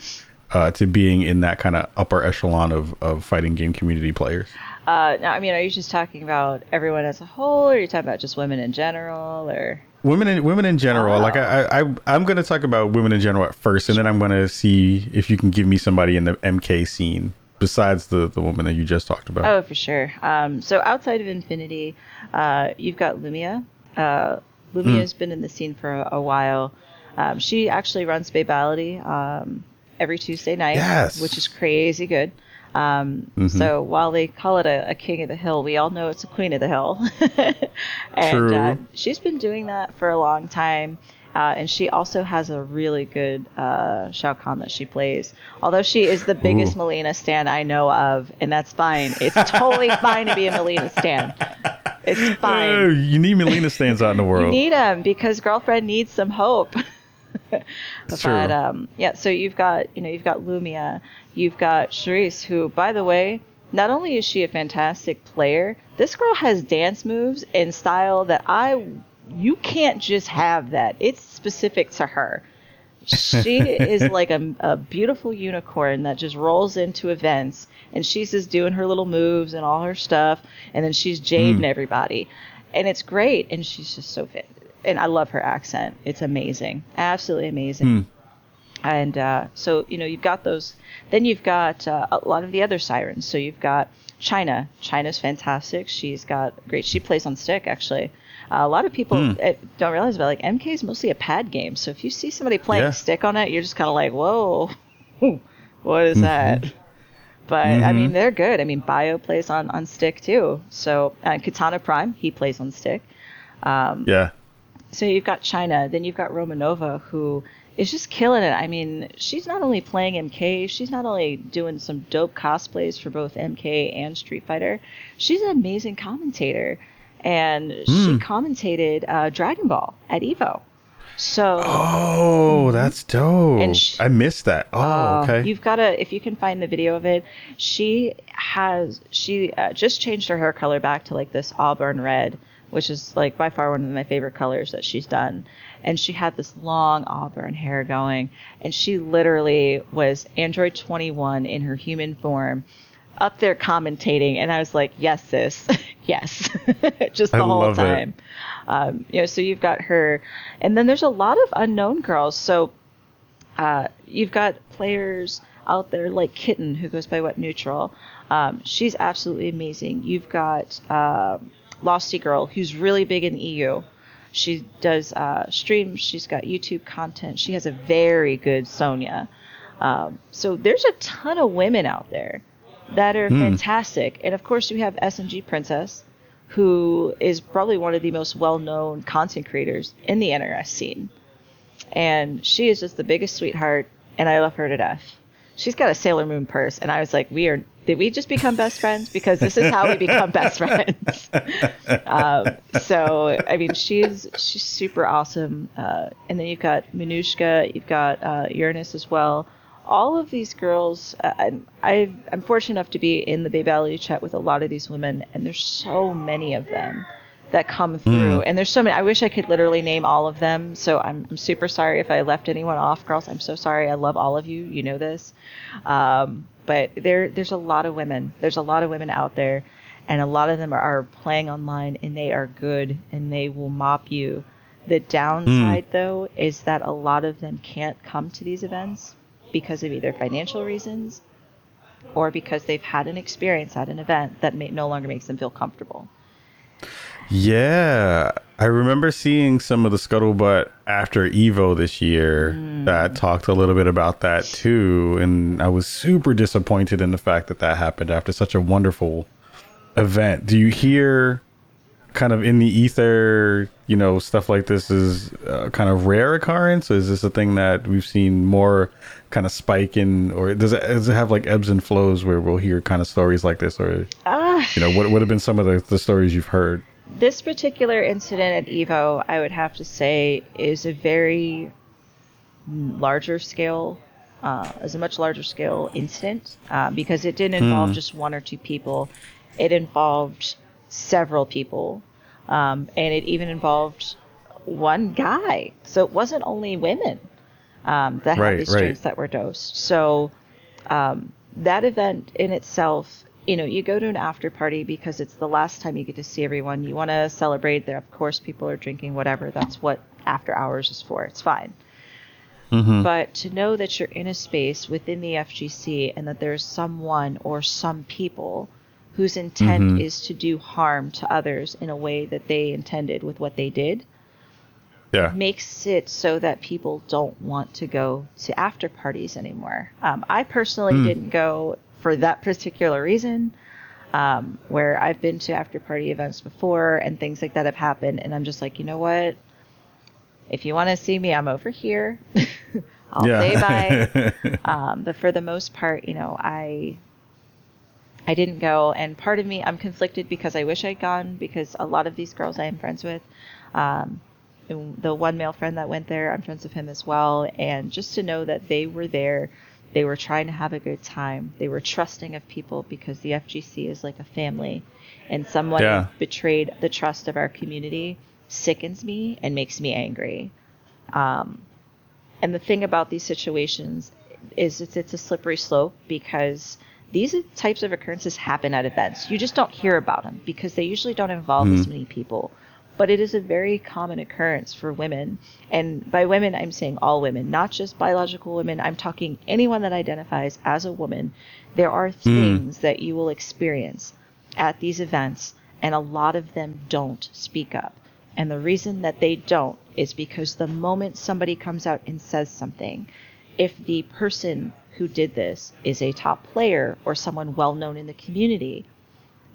uh, to being in that kind of upper echelon of, of fighting game community players? Uh, now, I mean, are you just talking about everyone as a whole, or are you talking about just women in general, or women in women in general? Oh. Like, I, I I'm going to talk about women in general at first, and then I'm going to see if you can give me somebody in the MK scene besides the the woman that you just talked about. Oh, for sure. Um, so outside of Infinity, uh, you've got Lumia. Uh, Lumia's mm. been in the scene for a, a while. Um, she actually runs Babality um, every Tuesday night, yes. which is crazy good. Um, mm-hmm. So while they call it a, a, king of the hill, we all know it's a queen of the hill. and True. Uh, she's been doing that for a long time. Uh, and she also has a really good uh, Shao Kahn that she plays. Although she is the biggest Ooh. Mileena stan I know of, and that's fine. It's totally fine to be a Mileena stan. It's fine. You need Mileena stans out in the world. You need them because girlfriend needs some hope. That's but true. um, yeah, so you've got you know you've got Lumia, you've got Cherise, who by the way, not only is she a fantastic player, this girl has dance moves and style that I you can't just have that. It's specific to her. She is like a, a beautiful unicorn that just rolls into events and she's just doing her little moves and all her stuff, and then she's jading mm. everybody, and it's great. And she's just so fit, and I love her accent. It's amazing, absolutely amazing. Mm. And uh, so, you know, you've got those. Then you've got uh, a lot of the other sirens. So you've got China. China's fantastic. She's got great. She plays on stick, actually. Uh, a lot of people mm. don't realize about like MK is mostly a pad game. So if you see somebody playing yeah. stick on it, you're just kind of like, whoa, what is mm-hmm. that? But mm-hmm. I mean, they're good. I mean, Bio plays on on stick too. So uh, Katana Prime, he plays on stick. Um, yeah. So you've got China, then you've got Romanova, who is just killing it. I mean, she's not only playing MK, she's not only doing some dope cosplays for both MK and Street Fighter, she's an amazing commentator. And mm. she hmm. commentated uh, Dragon Ball at Evo. So Oh, mm-hmm. that's dope. She, I missed that. Oh, uh, okay. You've got to if you can find the video of it. She has she uh, just changed her hair color back to like this auburn red, which is like by far one of my favorite colors that she's done and she had this long auburn hair going, and she literally was Android 21 in her human form, up there commentating, and I was like, "Yes, sis, yes," just the I whole time. Um, you know, so you've got her, and then there's a lot of unknown girls. So uh, you've got players out there like Kitten, who goes by What Neutral. Um, she's absolutely amazing. You've got uh, Losty Girl, who's really big in the EU. She does uh, streams. She's got YouTube content. She has a very good Sonya. Um, so there's a ton of women out there that are mm. fantastic. And of course, you have SMG Princess, who is probably one of the most well-known content creators in the NRS scene. And she is just the biggest sweetheart, and I love her to death. She's got a Sailor Moon purse, and I was like, we are did we just become best friends? Because this is how we become best friends. um, so I mean, she's she's super awesome. Uh, and then you've got Minushka, you've got uh, Uranus as well. All of these girls, uh, I'm, i am fortunate enough to be in the Babality chat with a lot of these women, and there's so many of them that come through. Mm. And there's so many. I wish I could literally name all of them. So I'm, I'm, super sorry if I left anyone off, girls. I'm so sorry. I love all of you. You know this. Um, but there there's a lot of women. There's a lot of women out there, and a lot of them are, are playing online, and they are good, and they will mop you. The downside, mm. though, is that a lot of them can't come to these events because of either financial reasons or because they've had an experience at an event that may, no longer makes them feel comfortable. Yeah, I remember seeing some of the scuttlebutt after Evo this year mm. that talked a little bit about that too, and I was super disappointed in the fact that that happened after such a wonderful event. Do you hear kind of in the ether, you know, stuff like this is a kind of rare occurrence? Is this a thing that we've seen more kind of spike in, or does it, does it have like ebbs and flows where we'll hear kind of stories like this, or uh, you know, what would have been some of the, the stories you've heard? This particular incident at Evo, I would have to say, is a very larger scale, uh, is a much larger scale incident uh, because it didn't involve hmm. just one or two people. It involved several people, um, and it even involved one guy. So it wasn't only women um, that right, had these right. that were dosed. So um, that event in itself you know, you go to an after party because it's the last time you get to see everyone. You want to celebrate there. Of course, people are drinking, whatever. That's what after hours is for. It's fine. Mm-hmm. But to know that you're in a space within the FGC and that there's someone or some people whose intent mm-hmm. is to do harm to others in a way that they intended with what they did yeah. makes it so that people don't want to go to after parties anymore. Um, I personally mm. didn't go for that particular reason. Um, where I've been to after party events before and things like that have happened, and I'm just like, you know what? If you want to see me, I'm over here. I'll yeah. say bye. um, but for the most part, you know, I I didn't go, and part of me I'm conflicted because I wish I'd gone because a lot of these girls I am friends with. Um, the one male friend that went there, I'm friends with him as well, and just to know that they were there they were trying to have a good time. They were trusting of people because the FGC is like a family. And someone yeah. betrayed the trust of our community sickens me and makes me angry. Um, and the thing about these situations is it's, it's a slippery slope because these types of occurrences happen at events. You just don't hear about them because they usually don't involve mm-hmm. as many people. But it is a very common occurrence for women. And by women, I'm saying all women, not just biological women. I'm talking anyone that identifies as a woman. There are hmm. things that you will experience at these events, and a lot of them don't speak up. And the reason that they don't is because the moment somebody comes out and says something, if the person who did this is a top player or someone well known in the community,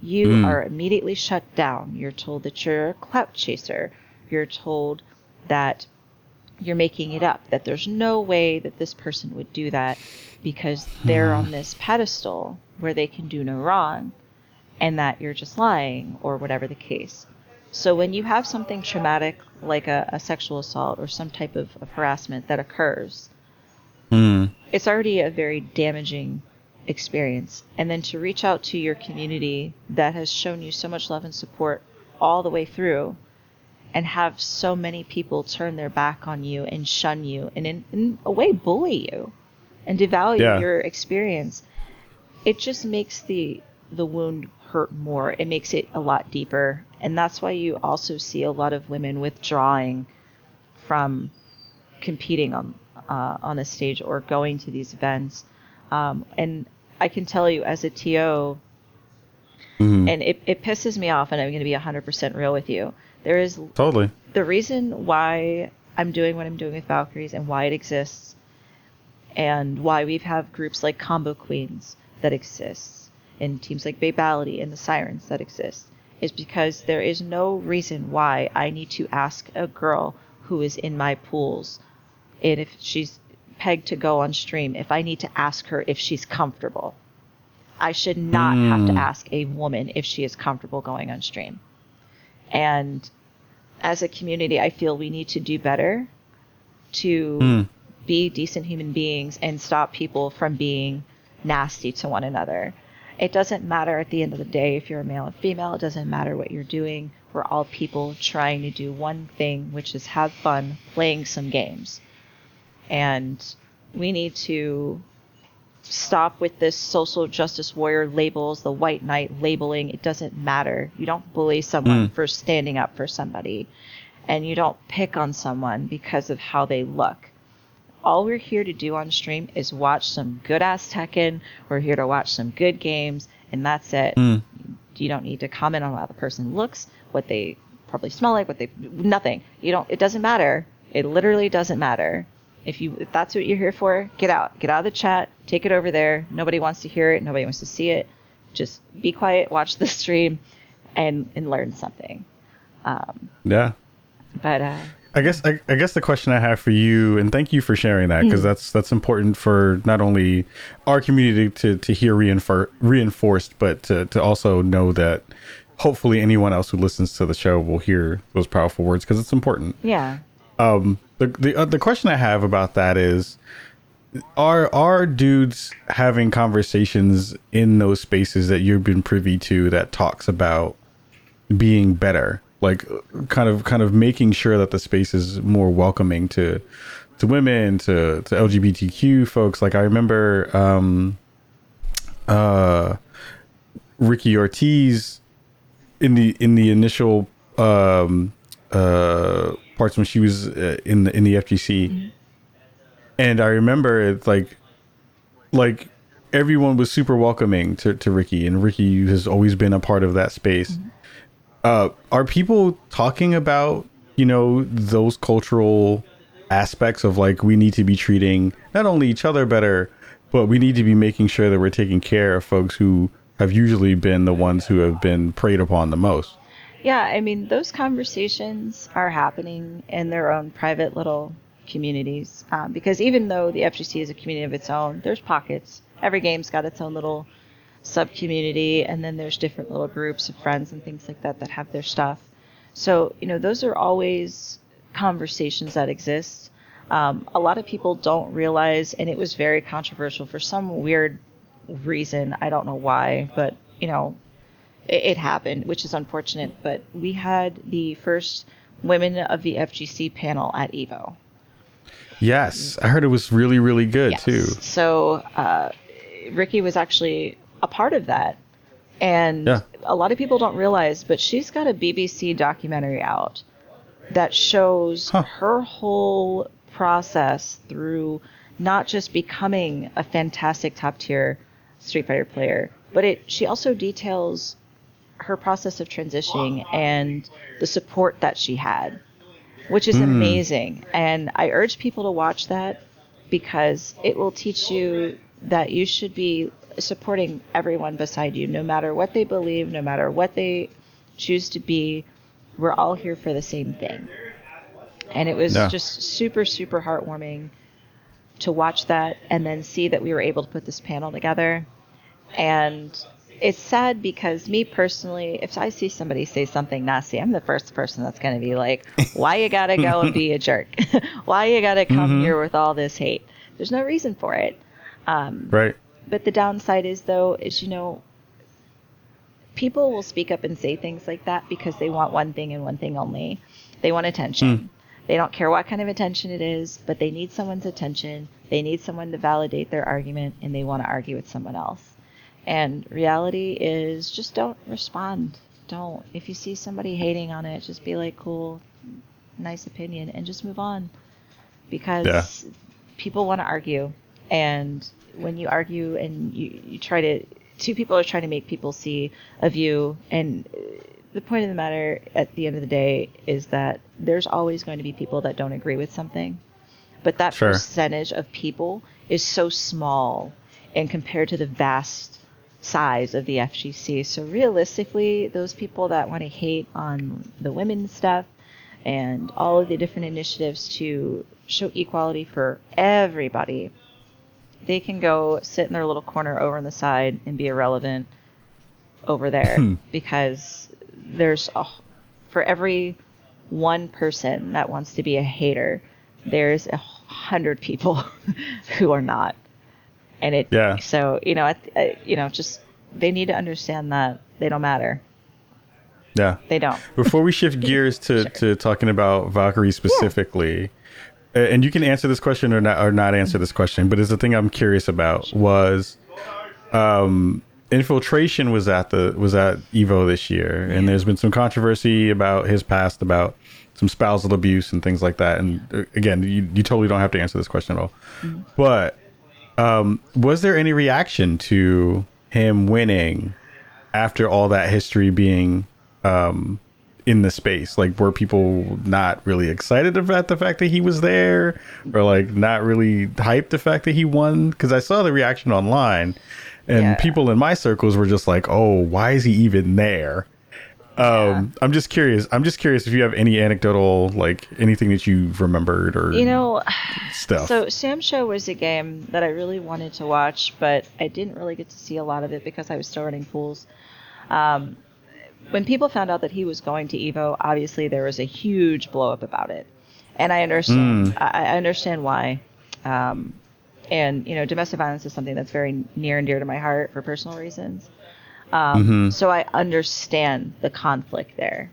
you Mm. are immediately shut down. You're told that you're a clout chaser. You're told that you're making it up, that there's no way that this person would do that because they're on this pedestal where they can do no wrong and that you're just lying or whatever the case. So when you have something traumatic like a, a sexual assault or some type of, of harassment that occurs, Mm. it's already a very damaging experience. And then to reach out to your community that has shown you so much love and support all the way through and have so many people turn their back on you and shun you and in, in a way bully you and devalue Yeah. your experience it just makes the the wound hurt more it makes it a lot deeper and that's why you also see a lot of women withdrawing from competing on uh, on a stage or going to these events. Um, and I can tell you as a TO, Mhm. and it, it pisses me off, and I'm going to be 100% real with you. There is Totally. the reason why I'm doing what I'm doing with Valkyries and why it exists, and why we have groups like Combo Queens that exists, and teams like Babality and the Sirens that exist, is because there is no reason why I need to ask a girl who is in my pools, and if she's pegged to go on stream, if I need to ask her if she's comfortable. I should not have to Mm. ask a woman if she is comfortable going on stream. And as a community, I feel we need to do better to Mm. be decent human beings and stop people from being nasty to one another. It doesn't matter at the end of the day if you're a male or female, it doesn't matter what you're doing. We're all people trying to do one thing, which is have fun playing some games. And we need to stop with this social justice warrior labels, the white knight labeling. It doesn't matter. You don't bully someone Mm. for standing up for somebody, and you don't pick on someone because of how they look. All we're here to do on stream is watch some good ass Tekken. We're here to watch some good games, and that's it. Mm. You don't need to comment on how the person looks, what they probably smell like, what they nothing. You don't. It doesn't matter. It literally doesn't matter. If you if that's what you're here for, get out. Get out of the chat. Take it over there. Nobody wants to hear it. Nobody wants to see it. Just be quiet. Watch the stream, and and learn something. Um, Yeah. but uh, I guess I, I guess the question I have for you, and thank you for sharing that, Mm. because that's that's important for not only our community to to hear reinfor- reinforced, but to to also know that hopefully anyone else who listens to the show will hear those powerful words because it's important. yeah, Um, the the uh, the question I have about that is, are are dudes having conversations in those spaces that you've been privy to that talks about being better, like kind of kind of making sure that the space is more welcoming to to women, to to LGBTQ folks. Like I remember, um, uh, Ricky Ortiz in the in the initial um uh parts when she was uh, in the in the FGC and I remember it's like like everyone was super welcoming to, to Ricky and Ricky has always been a part of that space. Uh are people talking about you know those cultural aspects of like we need to be treating not only each other better but we need to be making sure that we're taking care of folks who have usually been the ones who have been preyed upon the most yeah. I mean, those conversations are happening in their own private little communities. Um, because even though the FGC is a community of its own, there's pockets. Every game's got its own little sub community, and then there's different little groups of friends and things like that that have their stuff. So, you know, those are always conversations that exist. Um, a lot of people don't realize, and it was very controversial for some weird reason. I don't know why, but, you know, it, it happened, which is unfortunate. But we had the first Women of the FGC panel at EVO. yes i heard it was really really good Yes. too So uh, Ricky was actually a part of that, And Yeah. a lot of people don't realize, but she's got a BBC documentary out that shows Huh. her whole process through not just becoming a fantastic top tier Street Fighter player, but it she also details her process of transitioning and the support that she had, which is hmm. amazing. And I urge people to watch that because it will teach you that you should be supporting everyone beside you, no matter what they believe, no matter what they choose to be. We're all here for the same thing. And it was Yeah. just super, super heartwarming to watch that and then see that we were able to put this panel together. And it's sad because me personally, if I see somebody say something nasty, I'm the first person that's going to be like, why you got to go and be a jerk? why you got to come mm-hmm. here with all this hate? There's no reason for it. Um, right. But the downside is, though, is you know, people will speak up and say things like that because they want one thing and one thing only. They want attention. Hmm. They don't care what kind of attention it is, but they need someone's attention. They need someone to validate their argument, and they want to argue with someone else. And reality is just don't respond. Don't. If you see somebody hating on it, just be like, cool, nice opinion, and just move on. Because Yeah. people want to argue. And when you argue and you, you try to, two people are trying to make people see a view. And the point of the matter at the end of the day is that there's always going to be people that don't agree with something. But that Sure. percentage of people is so small and compared to the vast size of the FGC. So realistically, those people that want to hate on the women's stuff and all of the different initiatives to show equality for everybody, they can go sit in their little corner over on the side and be irrelevant over there hmm. because there's a, for every one person that wants to be a hater, there's a hundred people who are not. And it, Yeah. so, you know, I, I, you know, just, they need to understand that they don't matter. Yeah. They don't. Before we shift gears to, to talking about Valkyrie specifically, uh, and you can answer this question or not or not answer this question, but it's the thing I'm curious about was um infiltration was at the was at Evo this year and there's been some controversy about his past about some spousal abuse and things like that and uh, again you, you totally don't have to answer this question at all but um was there any reaction to him winning after all that history being um in the space? Like were people not really excited about the fact that he was there? Or like not really hyped the fact that he won? Because i saw the reaction online and Yeah. people in my circles were just like oh why is he even there um i'm just curious i'm just curious if you have any anecdotal like anything that you've remembered or You know, stuff So SamSho was a game that I really wanted to watch, but I didn't really get to see a lot of it because I was still running pools. Um, when people found out that he was going to Evo, obviously there was a huge blow up about it, and I understand. I, I understand why. Um, and you know, domestic violence is something that's very near and dear to my heart for personal reasons. Um, So I understand the conflict there.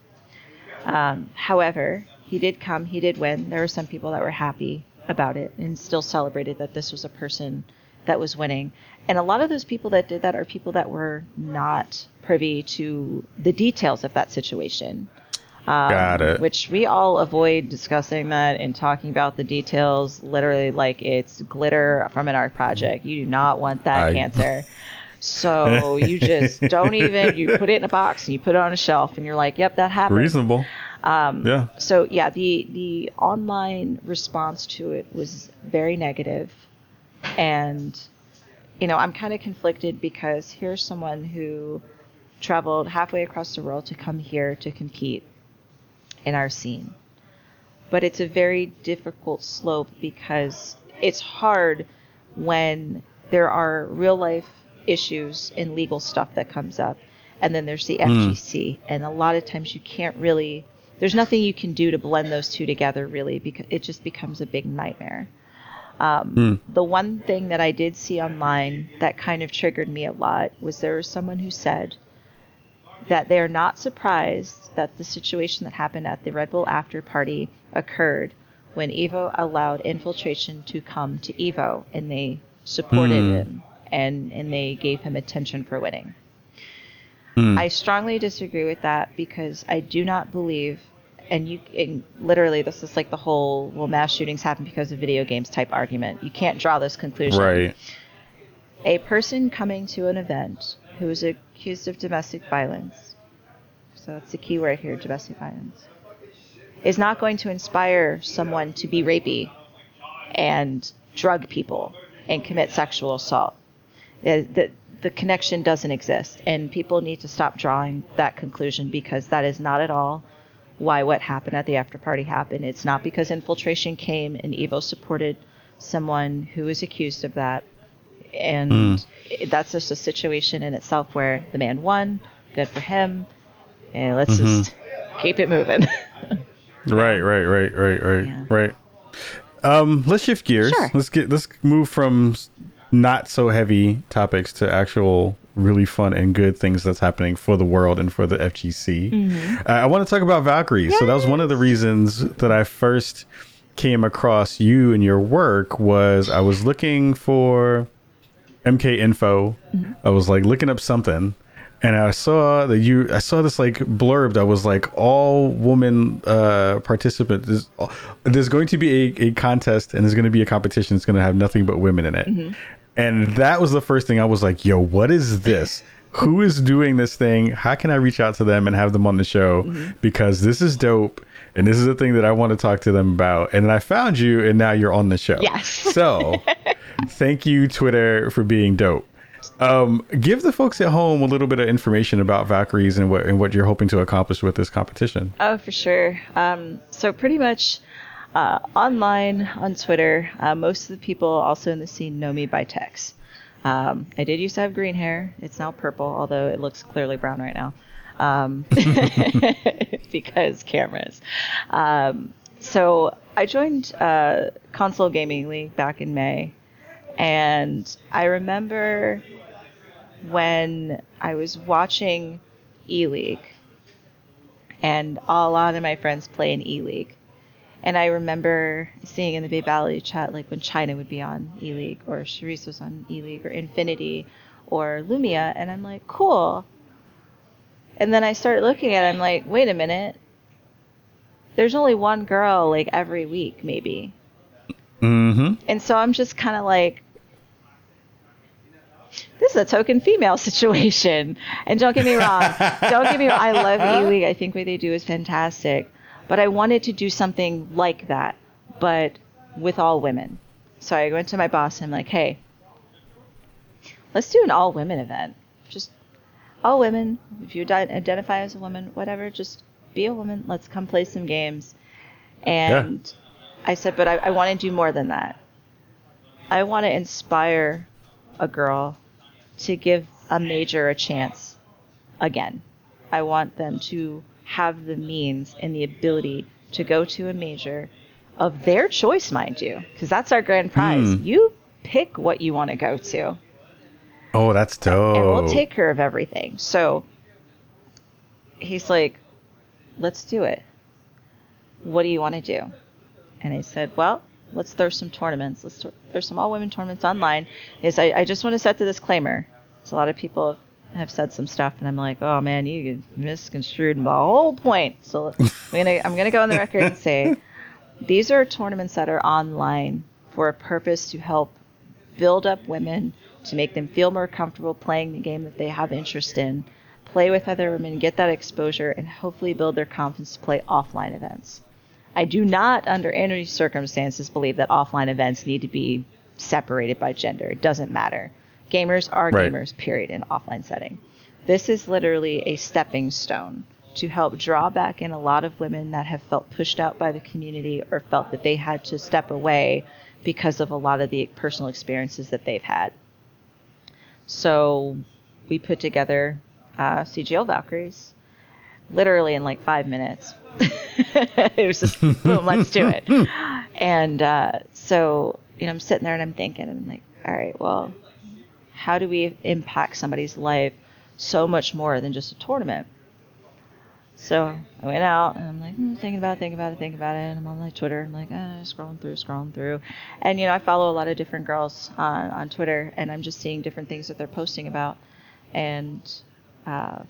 Um, however, he did come, he did win. There were some people that were happy about it and still celebrated that this was a person that was winning. And a lot of those people that did that are people that were not privy to the details of that situation. Um, Got it. Which we all avoid discussing that and talking about the details literally like it's glitter from an art project. You do not want that I- cancer. So you just don't even you put it in a box and you put it on a shelf and you're like, yep, that happened. reasonable. Um yeah. So yeah, the the online response to it was very negative, and you know I'm kind of conflicted because here's someone who traveled halfway across the world to come here to compete in our scene, but it's a very difficult slope because it's hard when there are real life issues and legal stuff that comes up. And then there's the hmm. FGC and a lot of times you can't really there's nothing you can do to blend those two together really because it just becomes a big nightmare. Um, hmm. The one thing that I did see online that kind of triggered me a lot was there was someone who said that they're not surprised that the situation that happened at the Red Bull after party occurred when Evo allowed infiltration to come to Evo and they supported hmm. him and, and they gave him attention for winning. Mm. I strongly disagree with that because I do not believe, and you and literally this is like the whole well mass shootings happen because of video games type argument. You can't draw this conclusion. Right. A person coming to an event who is accused of domestic violence, so that's the key word here, domestic violence, is not going to inspire someone to be rapey and drug people and commit sexual assault. The, the connection doesn't exist, and people need to stop drawing that conclusion because that is not at all why what happened at the after party happened. It's not because infiltration came and Evo supported someone who is accused of that. And mm. that's just a situation in itself where the man won, good for him, and let's mm-hmm. just keep it moving. right, right, right, right, right, yeah. right. Um, let's shift gears. Sure. Let's get let's move from not so heavy topics to actual really fun and good things that's happening for the world and for the FGC. Mm-hmm. Uh, I want to talk about Valkyrie. Yes. So that was one of the reasons that I first came across you and your work was I was looking for MK info. Mm-hmm. I was like looking up something and I saw that you I saw this like blurb that was like all woman uh participant there's, there's going to be a, a contest and there's going to be a competition it's going to have nothing but women in it mm-hmm. And that was the first thing I was like yo what is this? Who is doing this thing? How can I reach out to them and have them on the show? Mm-hmm. because this is dope and this is the thing that I want to talk to them about. And then I found you and now you're on the show. Yes. So thank you Twitter for being dope. Um, give the folks at home a little bit of information about Valkyries and what and what you're hoping to accomplish with this competition. Oh, for sure. Um, so pretty much uh, online on Twitter, uh, most of the people also in the scene know me by Tex. Um, I did used to have green hair. It's now purple, although it looks clearly brown right now um, because cameras. Um, so I joined uh, Console Gaming League back in May, and I remember when I was watching E League, and a lot of my friends play in E League. And I remember seeing in the Bay Valley chat, like when China would be on E League, or Charisse was on E League, or Infinity, or Lumia, and I'm like, cool. And then I start looking at it, I'm like, wait a minute. There's only one girl, like, every week, maybe. Mm-hmm. And so I'm just kind of like, this is a token female situation. And don't get me wrong, don't get me wrong. I love E League. I think what they do is fantastic. But I wanted to do something like that, but with all women. So I went to my boss and I'm like, hey, let's do an all women event. Just all women. If you identify as a woman, whatever, just be a woman. Let's come play some games. And yeah. I said, but I, I want to do more than that. I want to inspire a girl to give a major a chance again. I want them to have the means and the ability to go to a major of their choice, mind you, because that's our grand prize. Mm. You pick what you want to go to. Oh, that's dope. And we'll take care of everything. So he's like, let's do it. What do you want to do? And I said, well, let's throw some tournaments. Let's th- there's some all women tournaments online. Is I, I just want to set the disclaimer. So a lot of people have said some stuff, and I'm like, oh man, you misconstrued my whole point. So I'm gonna I'm gonna go on the record and say these are tournaments that are online for a purpose to help build up women to make them feel more comfortable playing the game that they have interest in, play with other women, get that exposure, and hopefully build their confidence to play offline events. I do not, under any circumstances, believe that offline events need to be separated by gender. It doesn't matter. Gamers are right. gamers, period, in offline setting. This is literally a stepping stone to help draw back in a lot of women that have felt pushed out by the community or felt that they had to step away because of a lot of the personal experiences that they've had. So we put together uh, CGL Valkyries literally in like five minutes. it was just boom, let's do it. And uh, so, you know, I'm sitting there and I'm thinking, I'm like, all right, well, how do we impact somebody's life so much more than just a tournament? So I went out and I'm like hmm, thinking about it, thinking about it, thinking about it. And I'm on like Twitter. I'm like ah, scrolling through, scrolling through, and you know I follow a lot of different girls on on Twitter, and I'm just seeing different things that they're posting about. And uh,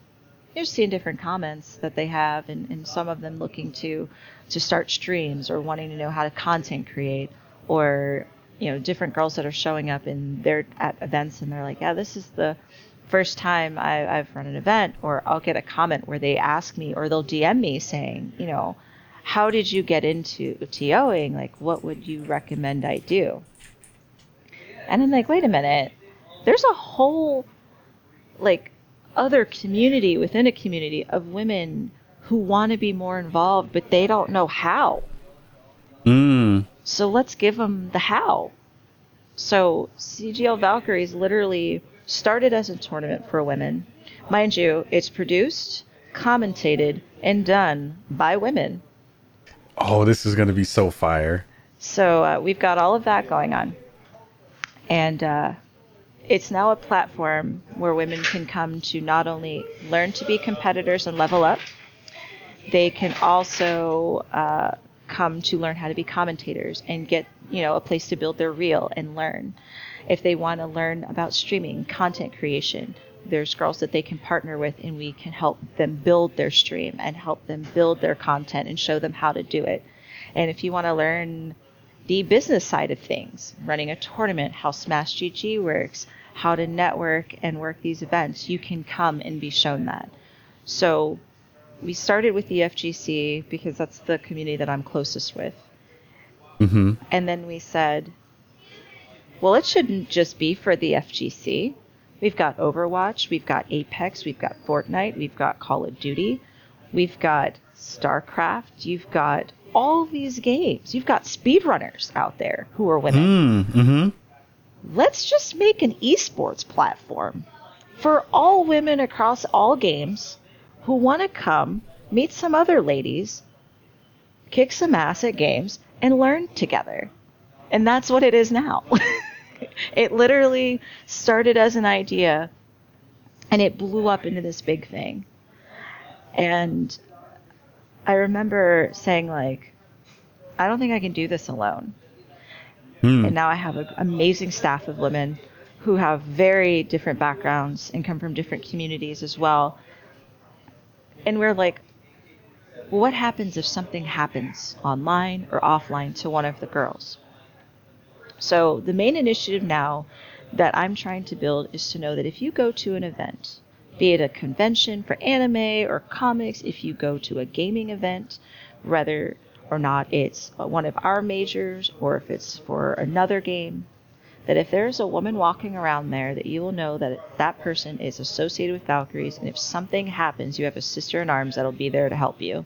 you're seeing different comments that they have, and, and some of them looking to to start streams or wanting to know how to content create, or you know, different girls that are showing up in their at events and they're like, yeah, this is the first time I, I've run an event, or I'll get a comment where they ask me or they'll DM me saying, you know, how did you get into TOing? Like, what would you recommend I do? And I'm like, wait a minute, there's a whole like other community within a community of women who want to be more involved, but they don't know how. Mm. So let's give them the how. So CGL Valkyries literally started as a tournament for women. Mind you, it's produced, commentated, and done by women. Oh, this is going to be so fire. So uh, we've got all of that going on. And uh, it's now a platform where women can come to not only learn to be competitors and level up, they can also uh, come to learn how to be commentators and get you know a place to build their reel and learn. If they want to learn about streaming, content creation, there's girls that they can partner with and we can help them build their stream and help them build their content and show them how to do it. And if you want to learn the business side of things, running a tournament, how Smash GG works, how to network and work these events, you can come and be shown that. So we started with the FGC because that's the community that I'm closest with. Mm-hmm. And then we said, well, it shouldn't just be for the FGC. We've got Overwatch, we've got Apex, we've got Fortnite, we've got Call of Duty, we've got StarCraft, you've got all these games. You've got speedrunners out there who are women. Mm, mm-hmm. Let's just make an esports platform for all women across all games who want to come meet some other ladies, kick some ass at games, and learn together. And that's what it is now. it literally started as an idea and it blew up into this big thing. And I remember saying like, I don't think I can do this alone. Mm. And now I have an amazing staff of women who have very different backgrounds and come from different communities as well. And we're like, well, what happens if something happens online or offline to one of the girls? So the main initiative now that I'm trying to build is to know that if you go to an event, be it a convention for anime or comics, if you go to a gaming event, whether or not it's one of our majors or if it's for another game, that if there's a woman walking around there, that you will know that that person is associated with Valkyries, and if something happens, you have a sister in arms that'll be there to help you.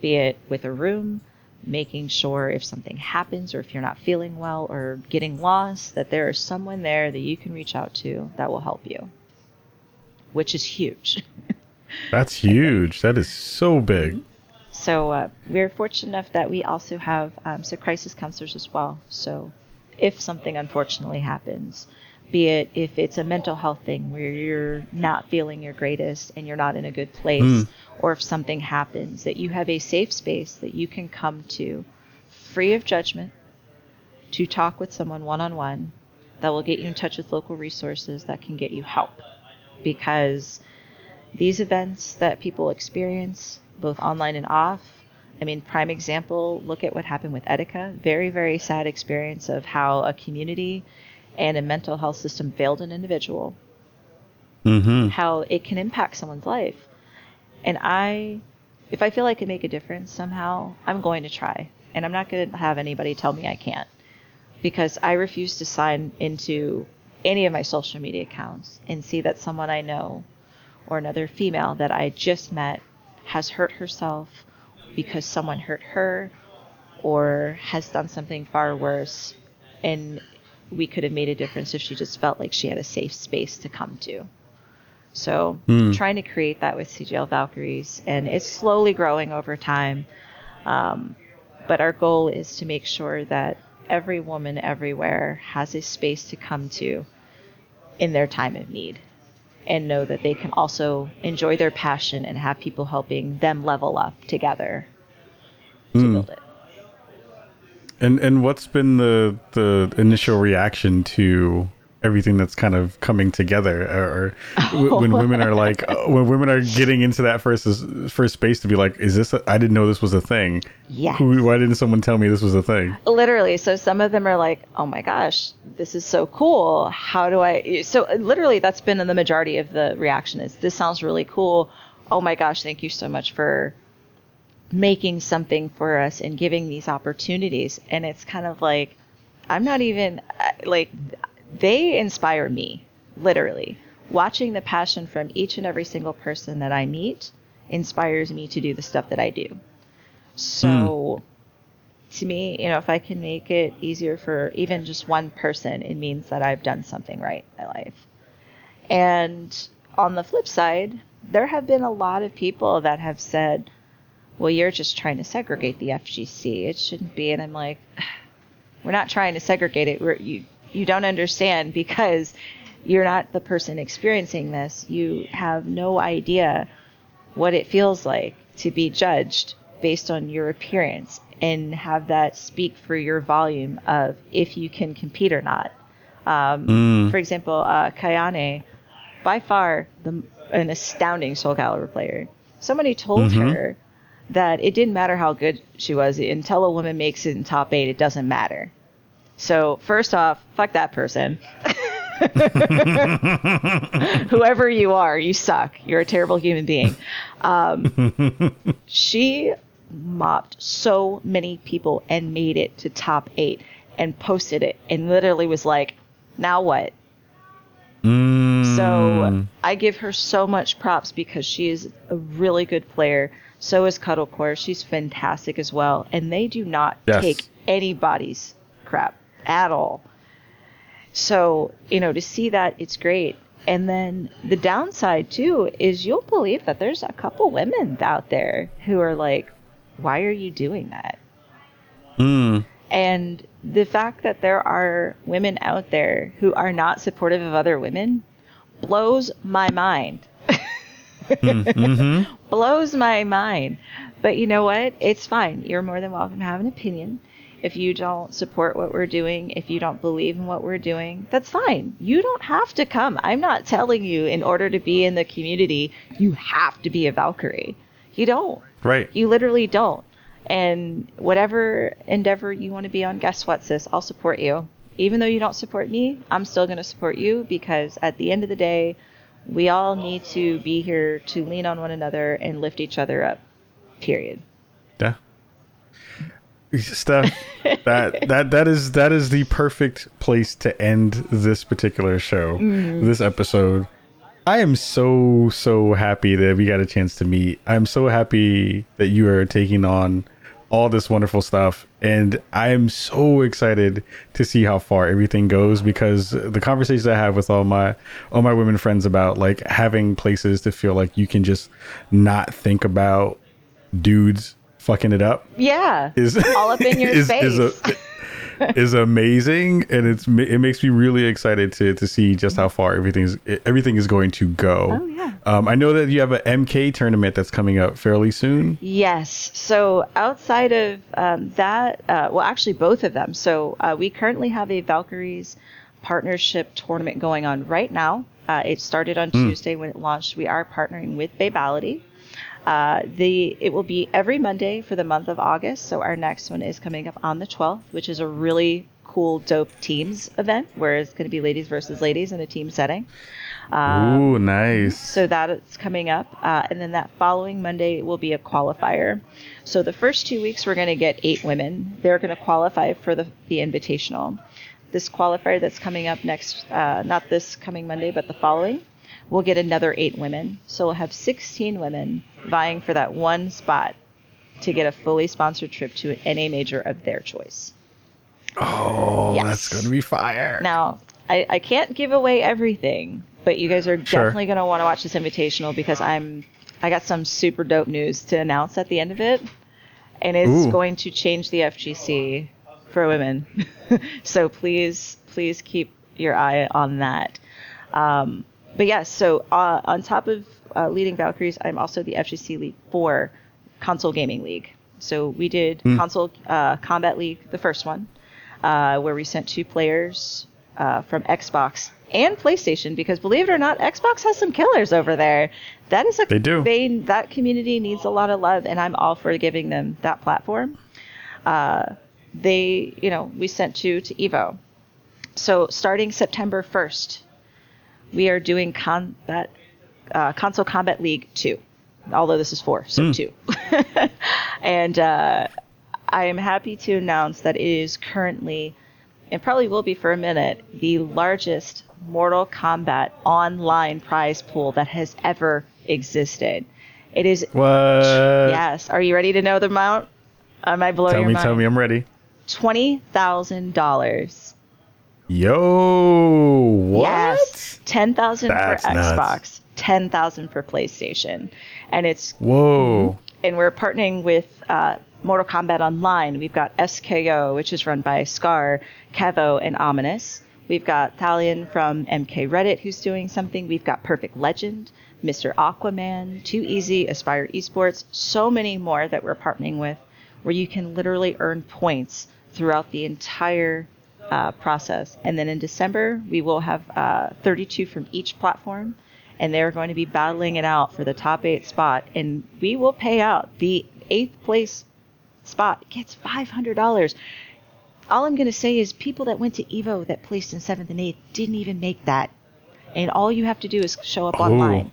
Be it with a room, making sure if something happens or if you're not feeling well or getting lost, that there is someone there that you can reach out to that will help you, which is huge. That's huge. That is so big. So uh, we're fortunate enough that we also have um, some crisis counselors as well. So if something unfortunately happens, be it if it's a mental health thing where you're not feeling your greatest and you're not in a good place, Mm. or if something happens, that you have a safe space that you can come to free of judgment to talk with someone one on one that will get you in touch with local resources that can get you help. Because these events that people experience, both online and off, I mean, prime example, look at what happened with Etika. Very, very sad experience of how a community and a mental health system failed an individual, Mm-hmm. how it can impact someone's life. And I, if I feel I can make a difference somehow, I'm going to try. And I'm not going to have anybody tell me I can't. Because I refuse to sign into any of my social media accounts and see that someone I know or another female that I just met has hurt herself because someone hurt her or has done something far worse and we could have made a difference if she just felt like she had a safe space to come to. So Hmm. trying to create that with CGL Valkyries and it's slowly growing over time. Um, but our goal is to make sure that every woman everywhere has a space to come to in their time of need and know that they can also enjoy their passion and have people helping them level up together to Hmm. build it. And and what's been the the initial reaction to everything that's kind of coming together or, or when women are like when women are getting into that first first space to be like is this I didn't know this was a thing. Yeah why didn't someone tell me this was a thing? Literally. So some of them are like oh my gosh this is so cool. How do i so literally that's been the majority of the reaction is this sounds really cool. Oh my gosh thank you so much for making something for us and giving these opportunities. And it's kind of like i'm not even like they inspire me literally watching the passion from each and every single person that i meet inspires me to do the stuff that i do so hmm. to me, you know, if I can make it easier for even just one person, it means that I've done something right in my life. And on the flip side, there have been a lot of people that have said, well, you're just trying to segregate the FGC. It shouldn't be. And I'm like, we're not trying to segregate it. We're, you, you don't understand because you're not the person experiencing this. You have no idea what it feels like to be judged based on your appearance and have that speak for your volume of if you can compete or not. Um, For example, uh, Kayane, by far the, an astounding Soul Calibur player. Somebody told her that it didn't matter how good she was until a woman makes it in top eight, it doesn't matter. So first off, fuck that person. Whoever you are, you suck. You're a terrible human being. Um, she mopped so many people and made it to top eight and posted it and literally was like, now what? Mm. So I give her so much props because she is a really good player. So is Cuddlecore. She's fantastic as well. And they do not Yes. take anybody's crap at all. So, you know, to see that, it's great. And then the downside, too, is you'll believe that there's a couple women out there who are like, why are you doing that? Mm. And the fact that there are women out there who are not supportive of other women blows my mind. Mm-hmm. blows my mind. But you know what? It's fine. You're more than welcome to have an opinion. If you don't support what we're doing, if you don't believe in what we're doing, that's fine. You don't have to come. I'm not telling you in order to be in the community, you have to be a Valkyrie. You don't. Right. You literally don't. And whatever endeavor you want to be on, guess what, sis? I'll support you. Even though you don't support me, I'm still going to support you because at the end of the day, we all need to be here to lean on one another and lift each other up. Period. Yeah. Steph, that that that is that is the perfect place to end this particular show, mm. this episode. I am so so happy that we got a chance to meet. I'm so happy that you are taking on all this wonderful stuff and I am so excited to see how far everything goes because the conversations I have with all my all my women friends about like having places to feel like you can just not think about dudes fucking it up Yeah. is All up in your is, face. Is, a, is amazing, and it's it makes me really excited to to see just how far everything's everything is going to go. Oh, yeah. Um, I know that you have a MK tournament that's coming up fairly soon. Yes. So outside of um, that, uh, well, actually both of them. So uh, we currently have a Valkyries partnership tournament going on right now. Uh, it started on Tuesday when it launched. We are partnering with Babality. Uh, the it will be every Monday for the month of August. So our next one is coming up on the 12th, which is a really cool, dope teams event where it's going to be ladies versus ladies in a team setting. Ooh, nice. So that is coming up. Uh, and then that following Monday will be a qualifier. So the first two weeks, we're going to get eight women. They're going to qualify for the, the invitational. This qualifier that's coming up next, uh, not this coming Monday, but the following, we'll get another eight women. So we'll have 16 women vying for that one spot to get a fully sponsored trip to an NA major of their choice. oh, yes. that's gonna be fire. Now, I, I can't give away everything, but you guys are Sure. definitely going to want to watch this invitational because I'm I got some super dope news to announce at the end of it, and it's Ooh. going to change the FGC for women. so please, please keep your eye on that. Um, but yes, so uh, on top of uh, leading Valkyries, I'm also the FGC lead for Console Gaming League. So we did Console uh, Combat League, the first one, uh, where we sent two players uh, from Xbox and PlayStation because believe it or not, Xbox has some killers over there. That is a They do. They, that community needs a lot of love, and I'm all for giving them that platform. Uh, they, you know, we sent two to Evo. So starting September 1st, we are doing combat, uh, console combat league two, although this is four, so two. and uh, I am happy to announce that it is currently, and probably will be for a minute, the largest Mortal Kombat online prize pool that has ever existed. It is What? yes. Are you ready to know the amount? Am I blowing Tell your me, mind? tell me, tell me, I'm ready. Twenty thousand dollars. Yo, what? Yes, ten thousand for That's nuts. Xbox, ten thousand for PlayStation, and it's Whoa. and we're partnering with uh, Mortal Kombat Online. We've got SKO, which is run by Scar, Kevo, and Ominous. We've got Thalion from MK Reddit, who's doing something. We've got Perfect Legend, Mr. Aquaman, Too Easy, Aspire Esports, so many more that we're partnering with, where you can literally earn points throughout the entire uh, process. And then in December, we will have uh, 32 from each platform, and they're going to be battling it out for the top eight spot. And we will pay out the eighth place spot gets $500. All I'm going to say is people that went to Evo that placed in seventh and eighth didn't even make that. And all you have to do is show up online.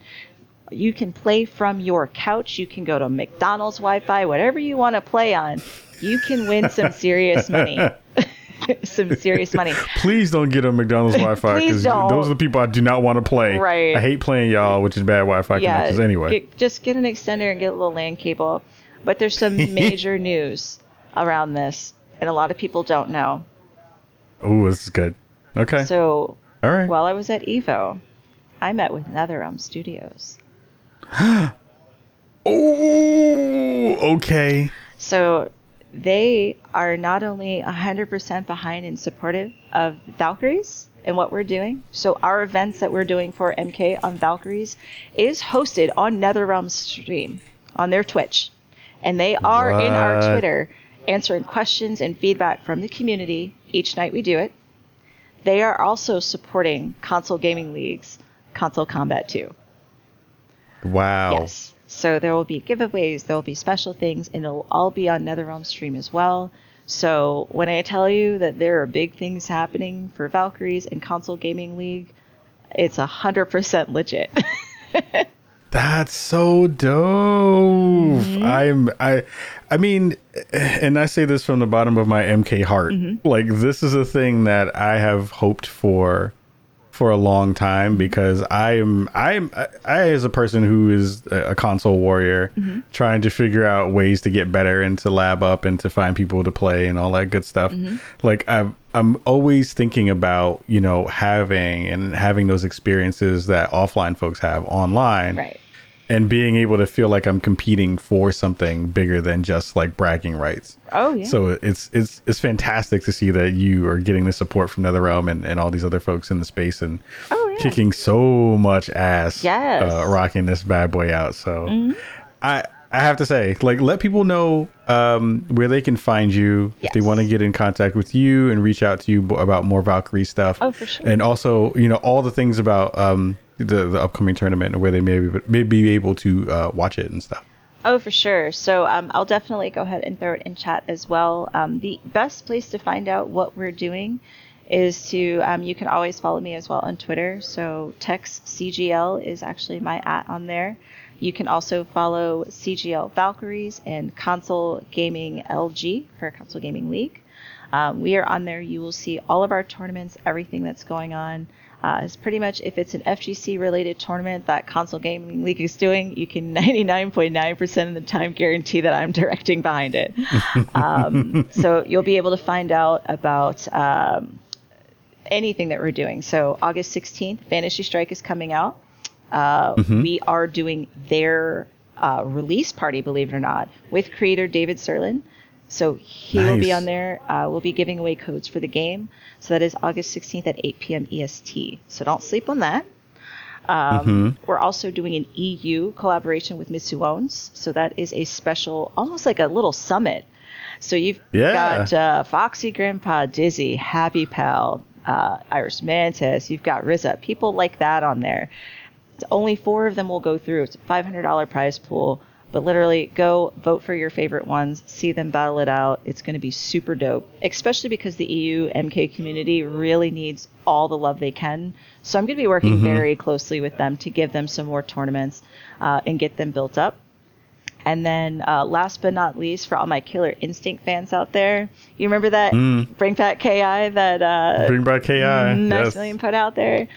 You can play from your couch. You can go to McDonald's Wi Fi, whatever you want to play on. You can win some serious money. some serious money. Please don't get a McDonald's Wi-Fi because those are the people I do not want to play. Right. I hate playing y'all, which is bad Wi-Fi connections anyway. get- just get an extender and get a little LAN cable. But there's some major news around this, and a lot of people don't know. Oh, this is good. Okay. So All right. while I was at Evo, I met with NetherRealm Studios. oh, okay. So they are not only 100% behind and supportive of Valkyries and what we're doing. So our events that we're doing for MK on Valkyries is hosted on NetherRealm's stream on their Twitch. And they are in our Twitter answering questions and feedback from the community each night we do it. They are also supporting console gaming leagues, Console Combat 2. Wow. Yes. So there will be giveaways, there will be special things, and it'll all be on NetherRealm stream as well. So when I tell you that there are big things happening for Valkyries and Console Gaming League, it's a hundred percent legit. That's so dope. Mm-hmm. I'm I I mean and I say this from the bottom of my MK heart. Mm-hmm. Like this is a thing that I have hoped for for a long time because I am I am I, I as a person who is a, a console warrior Mm-hmm. trying to figure out ways to get better and to lab up and to find people to play and all that good stuff. Mm-hmm. Like I'm I'm always thinking about, you know, having and having those experiences that offline folks have online right. And being able to feel like I'm competing for something bigger than just like bragging rights. Oh yeah. So it's it's it's fantastic to see that you are getting the support from NetherRealm and, and all these other folks in the space and Oh, yeah. kicking so much ass, Yes. Mm-hmm. uh, rocking this bad boy out. So I I have to say, like, let people know um, where they can find you if they want to get in contact with you and reach out to you b- about more Valkyrie stuff. Oh, for sure. And also, you know, all the things about um, the the upcoming tournament and where they may be, may be able to uh, watch it and stuff. Oh, for sure. So um, I'll definitely go ahead and throw it in chat as well. Um, the best place to find out what we're doing is to, um, you can always follow me as well on Twitter. So Tex CGL is actually my at on there. You can also follow CGL Valkyries and Console Gaming LG for Console Gaming League. Um, we are on there. You will see all of our tournaments, everything that's going on. Uh, it's pretty much if it's an FGC related tournament that Console Gaming League is doing, you can 99.9% of the time guarantee that I'm directing behind it. um, so you'll be able to find out about um, anything that we're doing. So August 16th, Fantasy Strike is coming out. Uh, We are doing their uh, release party, believe it or not, with creator David Sirlin. So he will be on there. Uh, we'll be giving away codes for the game. So that is August 16th at 8 p.m. EST. So don't sleep on that. Um, We're also doing an EU collaboration with Mitsuones. So that is a special, almost like a little summit. So you've Yeah. got uh, Foxy Grandpa, Dizzy, Happy Pal, uh, Iris Mantis, you've got Rizza, people like that on there. Only four of them will go through. It's a $500 prize pool, but literally go vote for your favorite ones, see them battle it out. It's going to be super dope, especially because the EU MK community really needs all the love they can. So I'm going to be working mm-hmm. very closely with them to give them some more tournaments uh, and get them built up. And then, uh, last but not least, for all my Killer Instinct fans out there, you remember that mm. Bring Back KI that uh, Bring Back KI Maximilian yes. put out there?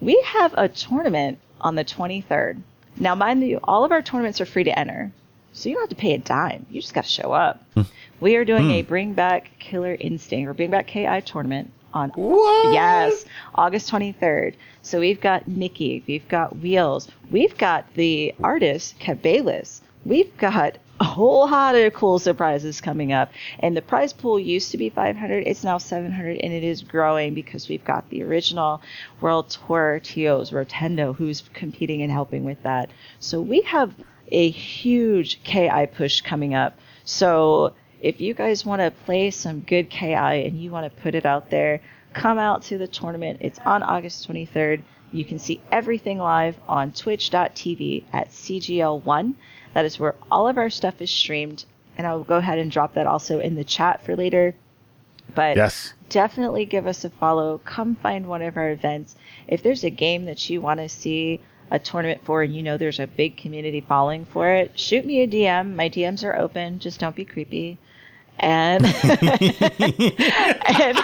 We have a tournament on the 23rd. Now, mind you, all of our tournaments are free to enter, so you don't have to pay a dime. You just got to show up. Hmm. we are doing mm. a Bring Back Killer Instinct or Bring Back KI tournament on what? yes August 23rd. So we've got Nikki, we've got Wheels, we've got the artist Cabelis, we've got a whole lot of cool surprises coming up. And the prize pool used to be 500, it's now 700, and it is growing because we've got the original World Tour TOs, Rotendo, who's competing and helping with that. So we have a huge KI push coming up. So if you guys want to play some good KI and you want to put it out there, come out to the tournament. It's on August 23rd. You can see everything live on twitch.tv at CGL1. That is where all of our stuff is streamed. And I will go ahead and drop that also in the chat for later. But yes. definitely give us a follow. Come find one of our events. If there's a game that you want to see a tournament for and you know there's a big community following for it, shoot me a DM. My DMs are open. Just don't be creepy. And and,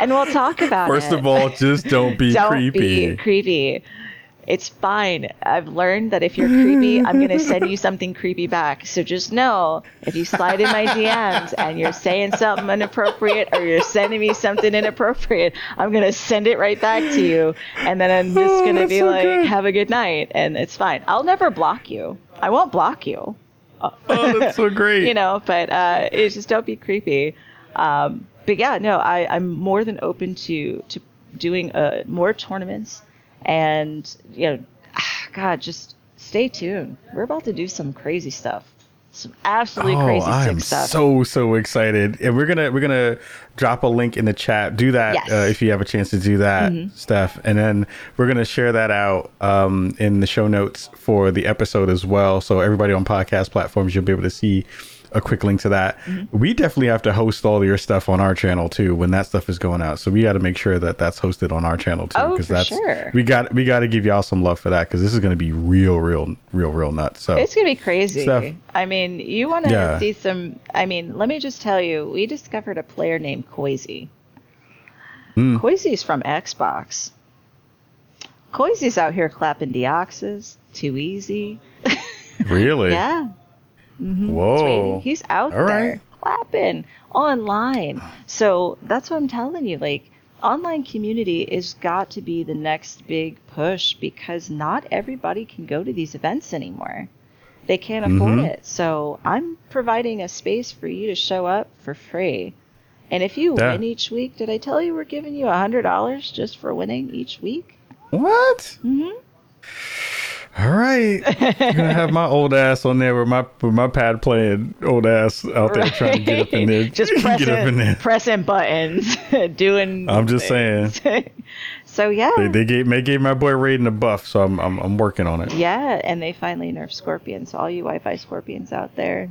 and we'll talk about First it. First of all, just don't be don't creepy. Be creepy. It's fine. I've learned that if you're creepy, I'm going to send you something creepy back. So just know if you slide in my DMs and you're saying something inappropriate or you're sending me something inappropriate, I'm going to send it right back to you. And then I'm just oh, going to be so like, good. have a good night. And it's fine. I'll never block you. I won't block you. Oh, that's so great. you know, but uh, it's just don't be creepy. Um, but yeah, no, I, I'm more than open to, to doing uh, more tournaments and, you know, God, just stay tuned. We're about to do some crazy stuff. Some absolutely oh, crazy I'm stuff. so so excited, and we're gonna we're gonna drop a link in the chat. Do that yes. uh, if you have a chance to do that, mm-hmm. Steph, and then we're gonna share that out um, in the show notes for the episode as well. So everybody on podcast platforms, you'll be able to see a quick link to that. Mm-hmm. We definitely have to host all your stuff on our channel too when that stuff is going out. So we got to make sure that that's hosted on our channel too because oh, that's sure. we got we got to give y'all some love for that because this is going to be real, real, real, real nuts. So it's going to be crazy. I mean, you want to yeah. see some? I mean, let me just tell you, we discovered a player named Koizi. Mm. Koizi's from Xbox. Koizi's out here clapping deoxys. Too easy. really? yeah. Mm-hmm. Whoa. He's out All there right. clapping online. So that's what I'm telling you. Like, online community is got to be the next big push because not everybody can go to these events anymore. They can't afford mm-hmm. it. So I'm providing a space for you to show up for free. And if you yeah. win each week, did I tell you we're giving you a hundred dollars just for winning each week? What? Mm-hmm all right, I'm gonna have my old ass on there with my with my pad playing old ass out there right. trying to get up in there, just pressing, get up in there. pressing buttons, doing. I'm just things. saying. so yeah, they, they gave they gave my boy Raiden a buff, so I'm, I'm I'm working on it. Yeah, and they finally nerfed Scorpion. So all you Wi-Fi Scorpions out there,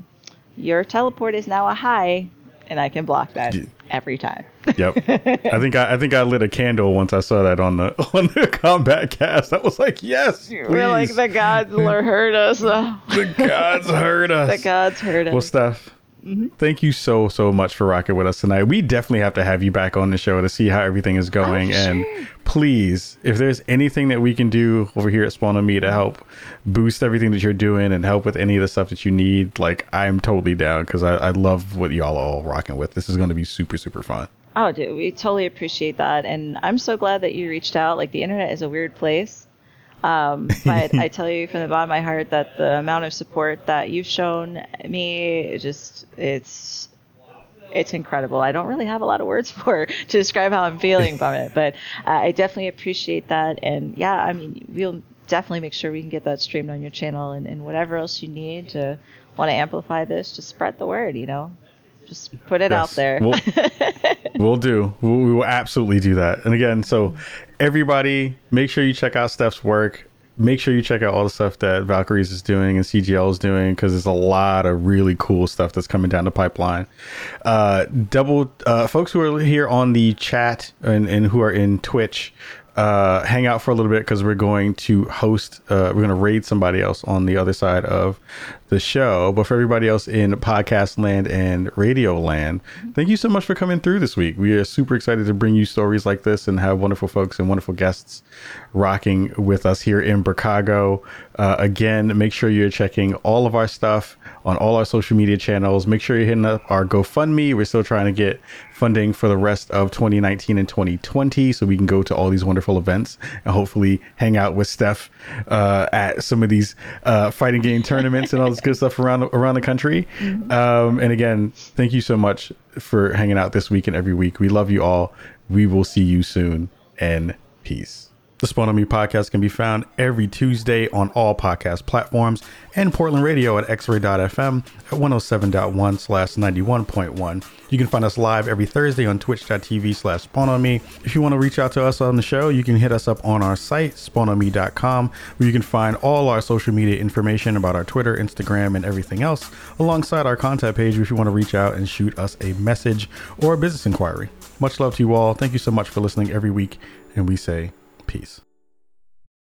your teleport is now a high, and I can block that every time. yep. I think I, I think I lit a candle once I saw that on the on the Kombat Cast. I was like, yes. Please. We're like the gods heard us. the gods heard us. The gods heard us. Well, Steph, Mm-hmm. Thank you so so much for rocking with us tonight. We definitely have to have you back on the show to see how everything is going. Oh, and sure. please, if there's anything that we can do over here at Spawn on Me to help boost everything that you're doing and help with any of the stuff that you need, like I'm totally down because I, I love what y'all are all rocking with. This is going to be super super fun. Oh, dude, we totally appreciate that, and I'm so glad that you reached out. Like the internet is a weird place um, but I tell you from the bottom of my heart that the amount of support that you've shown me, it just it's it's incredible. I don't really have a lot of words for to describe how I'm feeling about it, but uh, I definitely appreciate that. And yeah, I mean, we'll definitely make sure we can get that streamed on your channel and, and whatever else you need to want to amplify this, just spread the word. You know, Just put it yes. out there. We'll, we'll do. We'll, we will absolutely do that. And again, so everybody, make sure you check out Steph's work make sure you check out all the stuff that Valkyries is doing and CGL is doing because there's a lot of really cool stuff that's coming down the pipeline. Uh, double uh, folks who are here on the chat and, and who are in Twitch, uh, hang out for a little bit because we're going to host, uh, we're going to raid somebody else on the other side of the show. But for everybody else in podcast land and radio land, thank you so much for coming through this week. We are super excited to bring you stories like this and have wonderful folks and wonderful guests rocking with us here in Chicago. Uh, again, make sure you're checking all of our stuff on all our social media channels. Make sure you're hitting up our GoFundMe. We're still trying to get funding for the rest of 2019 and 2020 so we can go to all these wonderful events and hopefully hang out with Steph uh, at some of these uh, fighting game tournaments and all this good stuff around around the country. Mm-hmm. Um, and again, thank you so much for hanging out this week and every week. We love you all. We will see you soon and peace. The Spawn on Me podcast can be found every Tuesday on all podcast platforms and Portland Radio at xray.fm at 107.1 slash 91.1. You can find us live every Thursday on twitch.tv slash spawn on me. If you want to reach out to us on the show, you can hit us up on our site, spawnonme.com, where you can find all our social media information about our Twitter, Instagram, and everything else, alongside our contact page if you want to reach out and shoot us a message or a business inquiry. Much love to you all. Thank you so much for listening every week, and we say Peace.